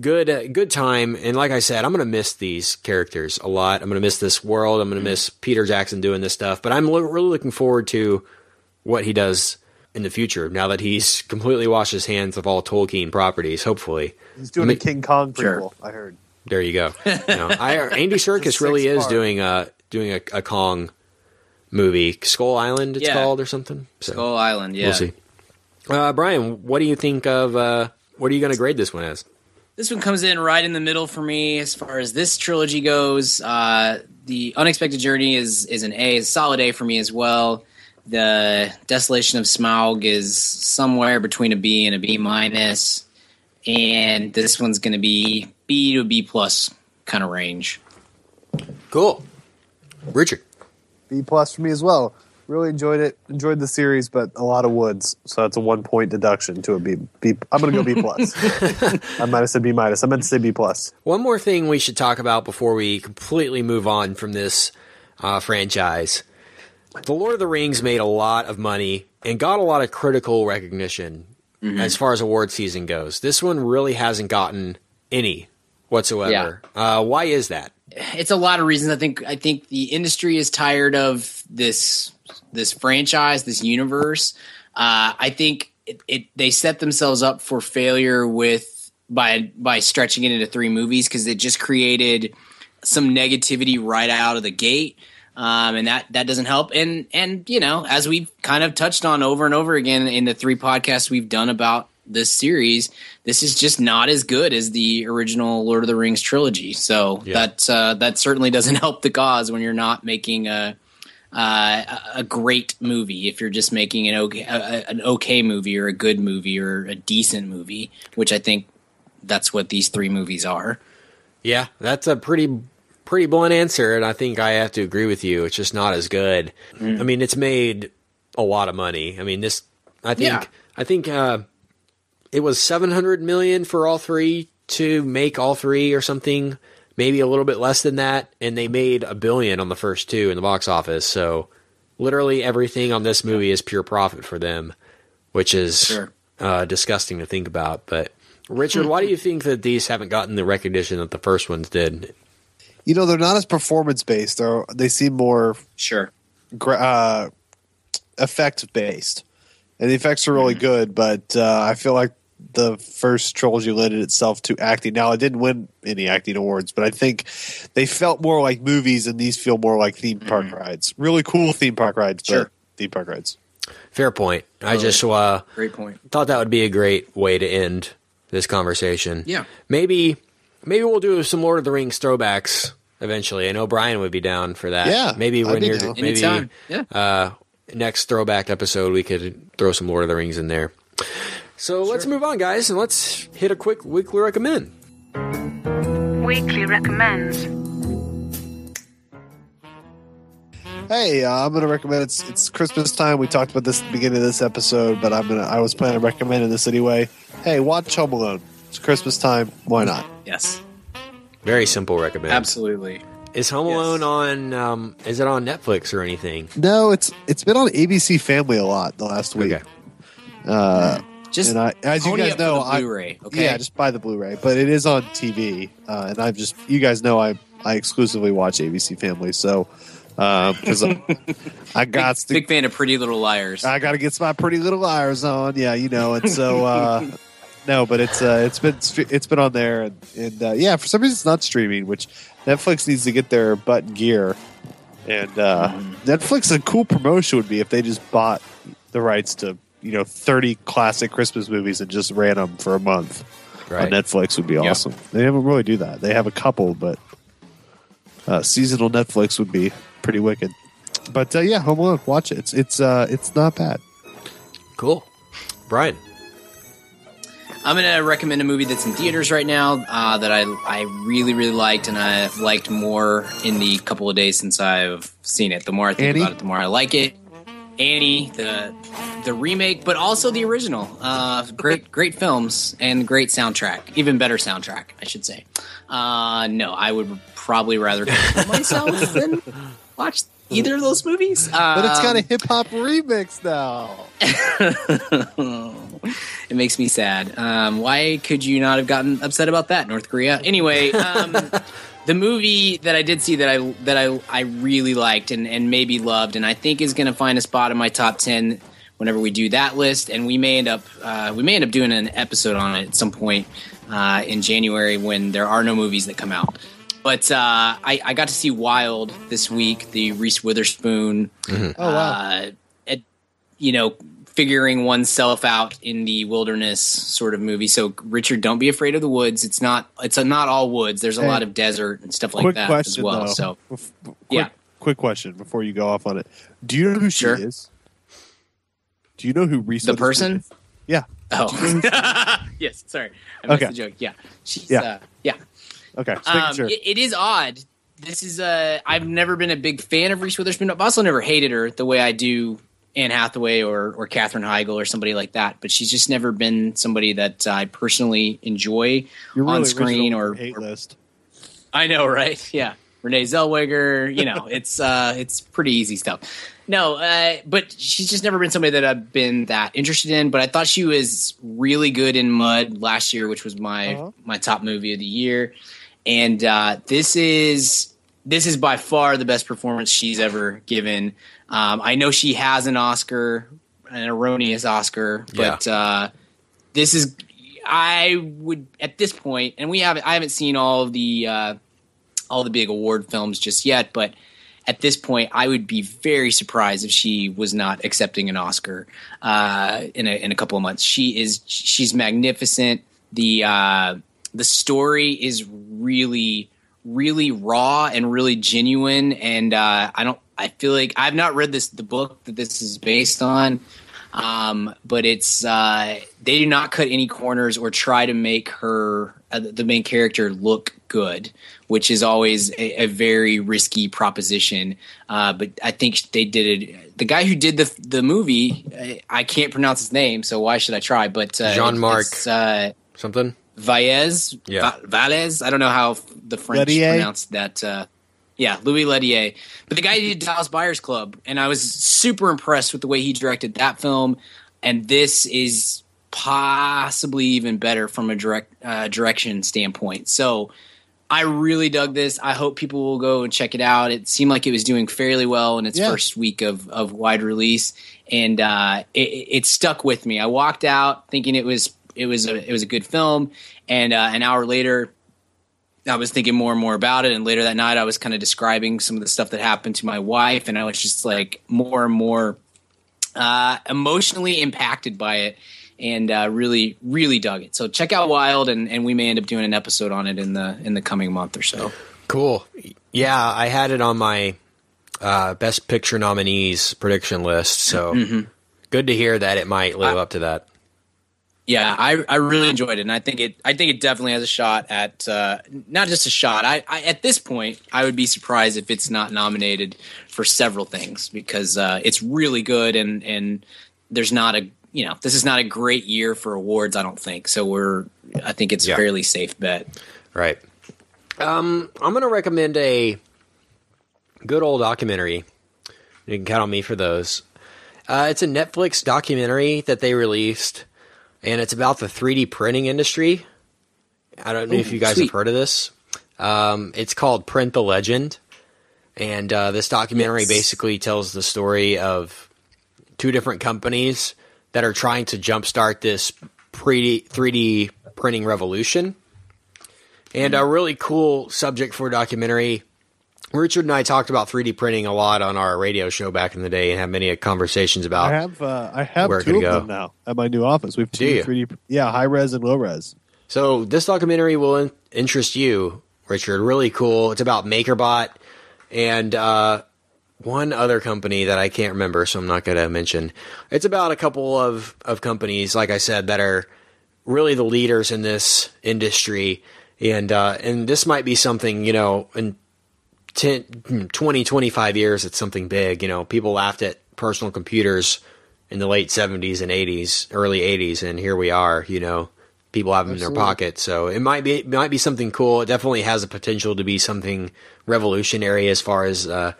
good uh, good time, and like I said, I'm gonna miss these characters a lot. I'm gonna miss this world. I'm gonna miss Peter Jackson doing this stuff. But I'm lo- really looking forward to what he does in the future. Now that he's completely washed his hands of all Tolkien properties, hopefully. He's doing Me- a King Kong Sure. prequel. I heard. There you go. You know, I, Andy Serkis really is six-part. doing a doing a, a Kong movie, Skull Island. It's Yeah. called or something. So Skull Island. Yeah. we'll see. Uh, Brian, what do you think of? Uh, what are you going to grade this one as? This one comes in right in the middle for me as far as this trilogy goes. Uh, the Unexpected Journey is is an A, a solid A for me as well. The Desolation of Smaug is somewhere between a B and a B minus, and this one's going to be B to B plus kind of range. Cool, Richard. B plus for me as well. Really enjoyed it. Enjoyed the series, but a lot of woods, so that's a one point deduction to a B. B I'm going to go B plus. I might have said B minus. I meant to say B plus. One more thing we should talk about before we completely move on from this uh, franchise. The Lord of the Rings made a lot of money and got a lot of critical recognition as far as award season goes. This one really hasn't gotten any whatsoever. Uh, why is that? it's a lot of reasons. I think I think the industry is tired of this this franchise, this universe. Uh, I think it, it they set themselves up for failure with by by stretching it into three movies because it just created some negativity right out of the gate. Um, and that that doesn't help. And and you know, as we've kind of touched on over and over again in the three podcasts we've done about this series, this is just not as good as the original Lord of the Rings trilogy. So Yeah. that uh, that certainly doesn't help the cause when you're not making a uh, a great movie. If you're just making an okay a, an okay movie or a good movie or a decent movie, which I think that's what these three movies are. Yeah, that's a pretty pretty blunt answer, and I think I have to agree with you. It's just not as good. I mean, it's made a lot of money. I mean, this. I think. Yeah. I think uh, it was seven hundred million for all three to make all three or something. Maybe a little bit less than that, and they made a billion on the first two in the box office. So, literally everything on this movie is pure profit for them, which is Sure. uh, disgusting to think about. But Richard, why do you think that these haven't gotten the recognition that the first ones did? You know, they're not as performance based. They're they seem more Sure. gra- uh, effect based, and the effects are really good. But uh, I feel like the first trilogy lended itself to acting. Now, it didn't win any acting awards, but I think they felt more like movies, and these feel more like theme park rides. Really cool theme park rides, Sure. but theme park rides. Fair point. I just uh, Great point. thought that would be a great way to end this conversation. Yeah. Maybe maybe we'll do some Lord of the Rings throwbacks eventually. I know Brian would be down for that. Yeah, Maybe I'd when be you're down. maybe Yeah. uh, next throwback episode we could throw some Lord of the Rings in there. So let's move on, guys, and let's hit a quick weekly recommend. Weekly recommends. Hey, uh, I'm going to recommend it's it's Christmas time. We talked about this at the beginning of this episode, but I'm gonna I was planning on recommending this anyway. Hey, watch Home Alone. It's Christmas time. Why not? Yes. Very simple recommend. Absolutely. Is Home Yes. Alone on? Um, is it on Netflix or anything? No, it's it's been on ABC Family a lot the last week. Okay. Uh, Just and I, as you guys know, I Blu-ray, okay? yeah, just buy the Blu-ray. But it is on TV, uh, and I've just you guys know I I exclusively watch ABC Family, so because I, I got to Big fan of Pretty Little Liars. I got to get my Pretty Little Liars on, yeah, you know, and so uh, no, but it's uh, it's been it's been on there, and, and uh, yeah, for some reason it's not streaming, which Netflix needs to get their butt in gear. And uh, Netflix, a cool promotion would be if they just bought the rights to you know thirty classic Christmas movies and just ran them for a month Right. on Netflix would be awesome. They haven't really do that. They have a couple, but uh, seasonal Netflix would be pretty wicked. But uh, yeah, Home Alone, watch it. It's it's uh, it's not bad. Cool. Brian. I'm gonna recommend a movie that's in theaters right now uh, that I I really really liked and I've liked more in the couple of days since I've seen it. The more I think Annie? about it, the more I like it. Annie, the the remake, but also the original. Uh, great great films and great soundtrack. Even better soundtrack, I should say. Uh, no, I would probably rather kill myself than watch either of those movies. But it's got a Um, hip hop remix now. it makes me sad. Um, why could you not have gotten upset about that, North Korea? Anyway, um, the movie that I did see that I that I I really liked and and maybe loved, and I think is going to find a spot in my top ten whenever we do that list, and we may end up uh, we may end up doing an episode on it at some point uh, in January when there are no movies that come out. But uh, I, I got to see Wild this week, the Reese Witherspoon Oh wow. uh, at, you know, figuring oneself out in the wilderness sort of movie. So, Richard, don't be afraid of the woods. It's not. It's a, not all woods. There's a Hey, lot of desert and stuff like that question as well. though. So, quick, Yeah. Quick question before you go off on it. Do you know who Sure. she is? Do you know who Reese? The person? is? Yeah. oh, yes. Sorry, I missed Okay. the joke. Yeah, she's. Yeah. Uh, yeah. Okay. Um, sure. it, it is odd. This is uh, I've never been a big fan of Reese Witherspoon. I've also never hated her the way I do Anne Hathaway or or Katherine Heigl or somebody like that. But she's just never been somebody that I personally enjoy You're on really screen or, hate or list. I know, right? Yeah, Renee Zellweger. You know, it's uh, it's pretty easy stuff. No, uh, but she's just never been somebody that I've been that interested in. But I thought she was really good in Mud last year, which was my Uh-huh. my top movie of the year. And uh, this is this is by far the best performance she's ever given. Um, I know she has an Oscar, an erroneous Oscar, but uh, this is I would at this point, and we haven't I haven't seen all of the uh, all the big award films just yet, but at this point, I would be very surprised if she was not accepting an Oscar uh, in a in a couple of months. She is she's magnificent. The uh, the story is really really raw and really genuine, and uh, I don't. I feel like I've not read this the book that this is based on, um, but it's uh, they do not cut any corners or try to make her uh, the main character look good, which is always a, a very risky proposition. Uh, but I think they did it. The guy who did the the movie, I, can't pronounce his name, so why should I try? But uh, Jean-Marc. it's, uh, Something? Valles, Yeah. Va- Valles. I don't know how the French Lettier? pronounce that. Uh, yeah, Louis Ledier. But the guy who did Dallas Buyers Club, and I was super impressed with the way he directed that film. And this is possibly even better from a direct uh, direction standpoint. So I really dug this. I hope people will go and check it out. It seemed like it was doing fairly well in its Yeah. first week of, of wide release, and uh, it, it stuck with me. I walked out thinking it was it was a it was a good film, and uh, an hour later, I was thinking more and more about it. And later that night, I was kind of describing some of the stuff that happened to my wife, and I was just like more and more uh, emotionally impacted by it, and uh, really, really dug it. So check out Wild, and, and we may end up doing an episode on it in the in the coming month or so. Cool. Yeah, I had it on my uh, best picture nominees prediction list. So Mm-hmm. good to hear that it might live up to that. Yeah, I, I really enjoyed it, and I think it I think it definitely has a shot at uh, not just a shot. I, I at this point I would be surprised if it's not nominated for several things because uh, it's really good, and and there's not a you know this is not a great year for awards. I don't think so. We're I think it's Yeah. a fairly safe bet. Right. Um, I'm going to recommend a good old documentary. You can count on me for those. Uh, it's a Netflix documentary that they released and it's about the 3D printing industry. I don't know if you guys sweet. have heard of this. Um, it's called Print the Legend, and uh, this documentary Yes. basically tells the story of two different companies that are trying to jumpstart this pre 3D printing revolution. And a really cool subject for a documentary. Richard and I talked about 3D printing a lot on our radio show back in the day and had many conversations about I have uh, I have two of go. them now at my new office. We have two 3D. Yeah, high res and low res. So this documentary will in- interest you, Richard. Really cool. It's about MakerBot and uh, one other company that I can't remember, so I'm not going to mention. It's about a couple of of companies, like I said, that are really the leaders in this industry, and uh, and this might be something you know in 10, 20, 25 years. It's something big. You know, people laughed at personal computers in the late 70s and 80s, early 80s, and here we are. You know, people have them in their pocket. So it might be it might be something cool. It definitely has the potential to be something revolutionary as far as uh,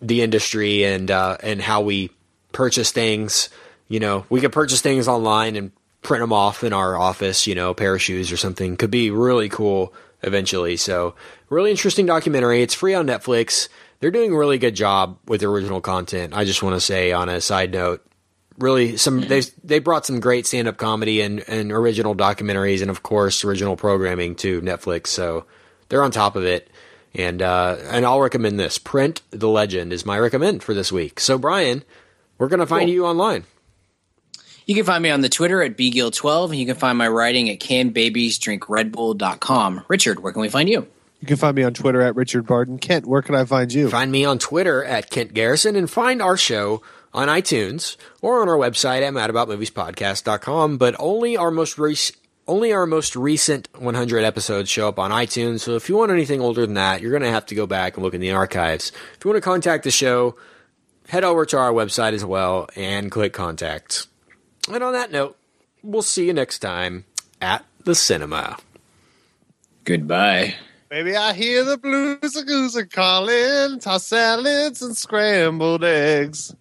the industry and uh, and how we purchase things. You know, we could purchase things online and print them off in our office. You know, a pair of shoes or something could be really cool eventually. So, really interesting documentary. It's free on Netflix. They're doing a really good job with original content. I just want to say on a side note, really some they they brought some great stand up comedy and and original documentaries and of course original programming to Netflix. So they're on top of it. And uh, and I'll recommend this. Print the Legend is my recommend for this week. So Brian, we're gonna find you online. You can find me on the Twitter at bgill12, and you can find my writing at canbabiesdrinkredbull.com. Richard, where can we find you? You can find me on Twitter at Richard Barton. Kent, where can I find you? Find me on Twitter at Kent Garrison and find our show on iTunes or on our website at madaboutmoviespodcast.com. But only our most rec- only our most recent 100 episodes show up on iTunes. So if you want anything older than that, you're going to have to go back and look in the archives. If you want to contact the show, head over to our website as well and click contact. And on that note, we'll see you next time at the cinema. Goodbye. Baby, I hear the blues a goose calling, toss salads and scrambled eggs.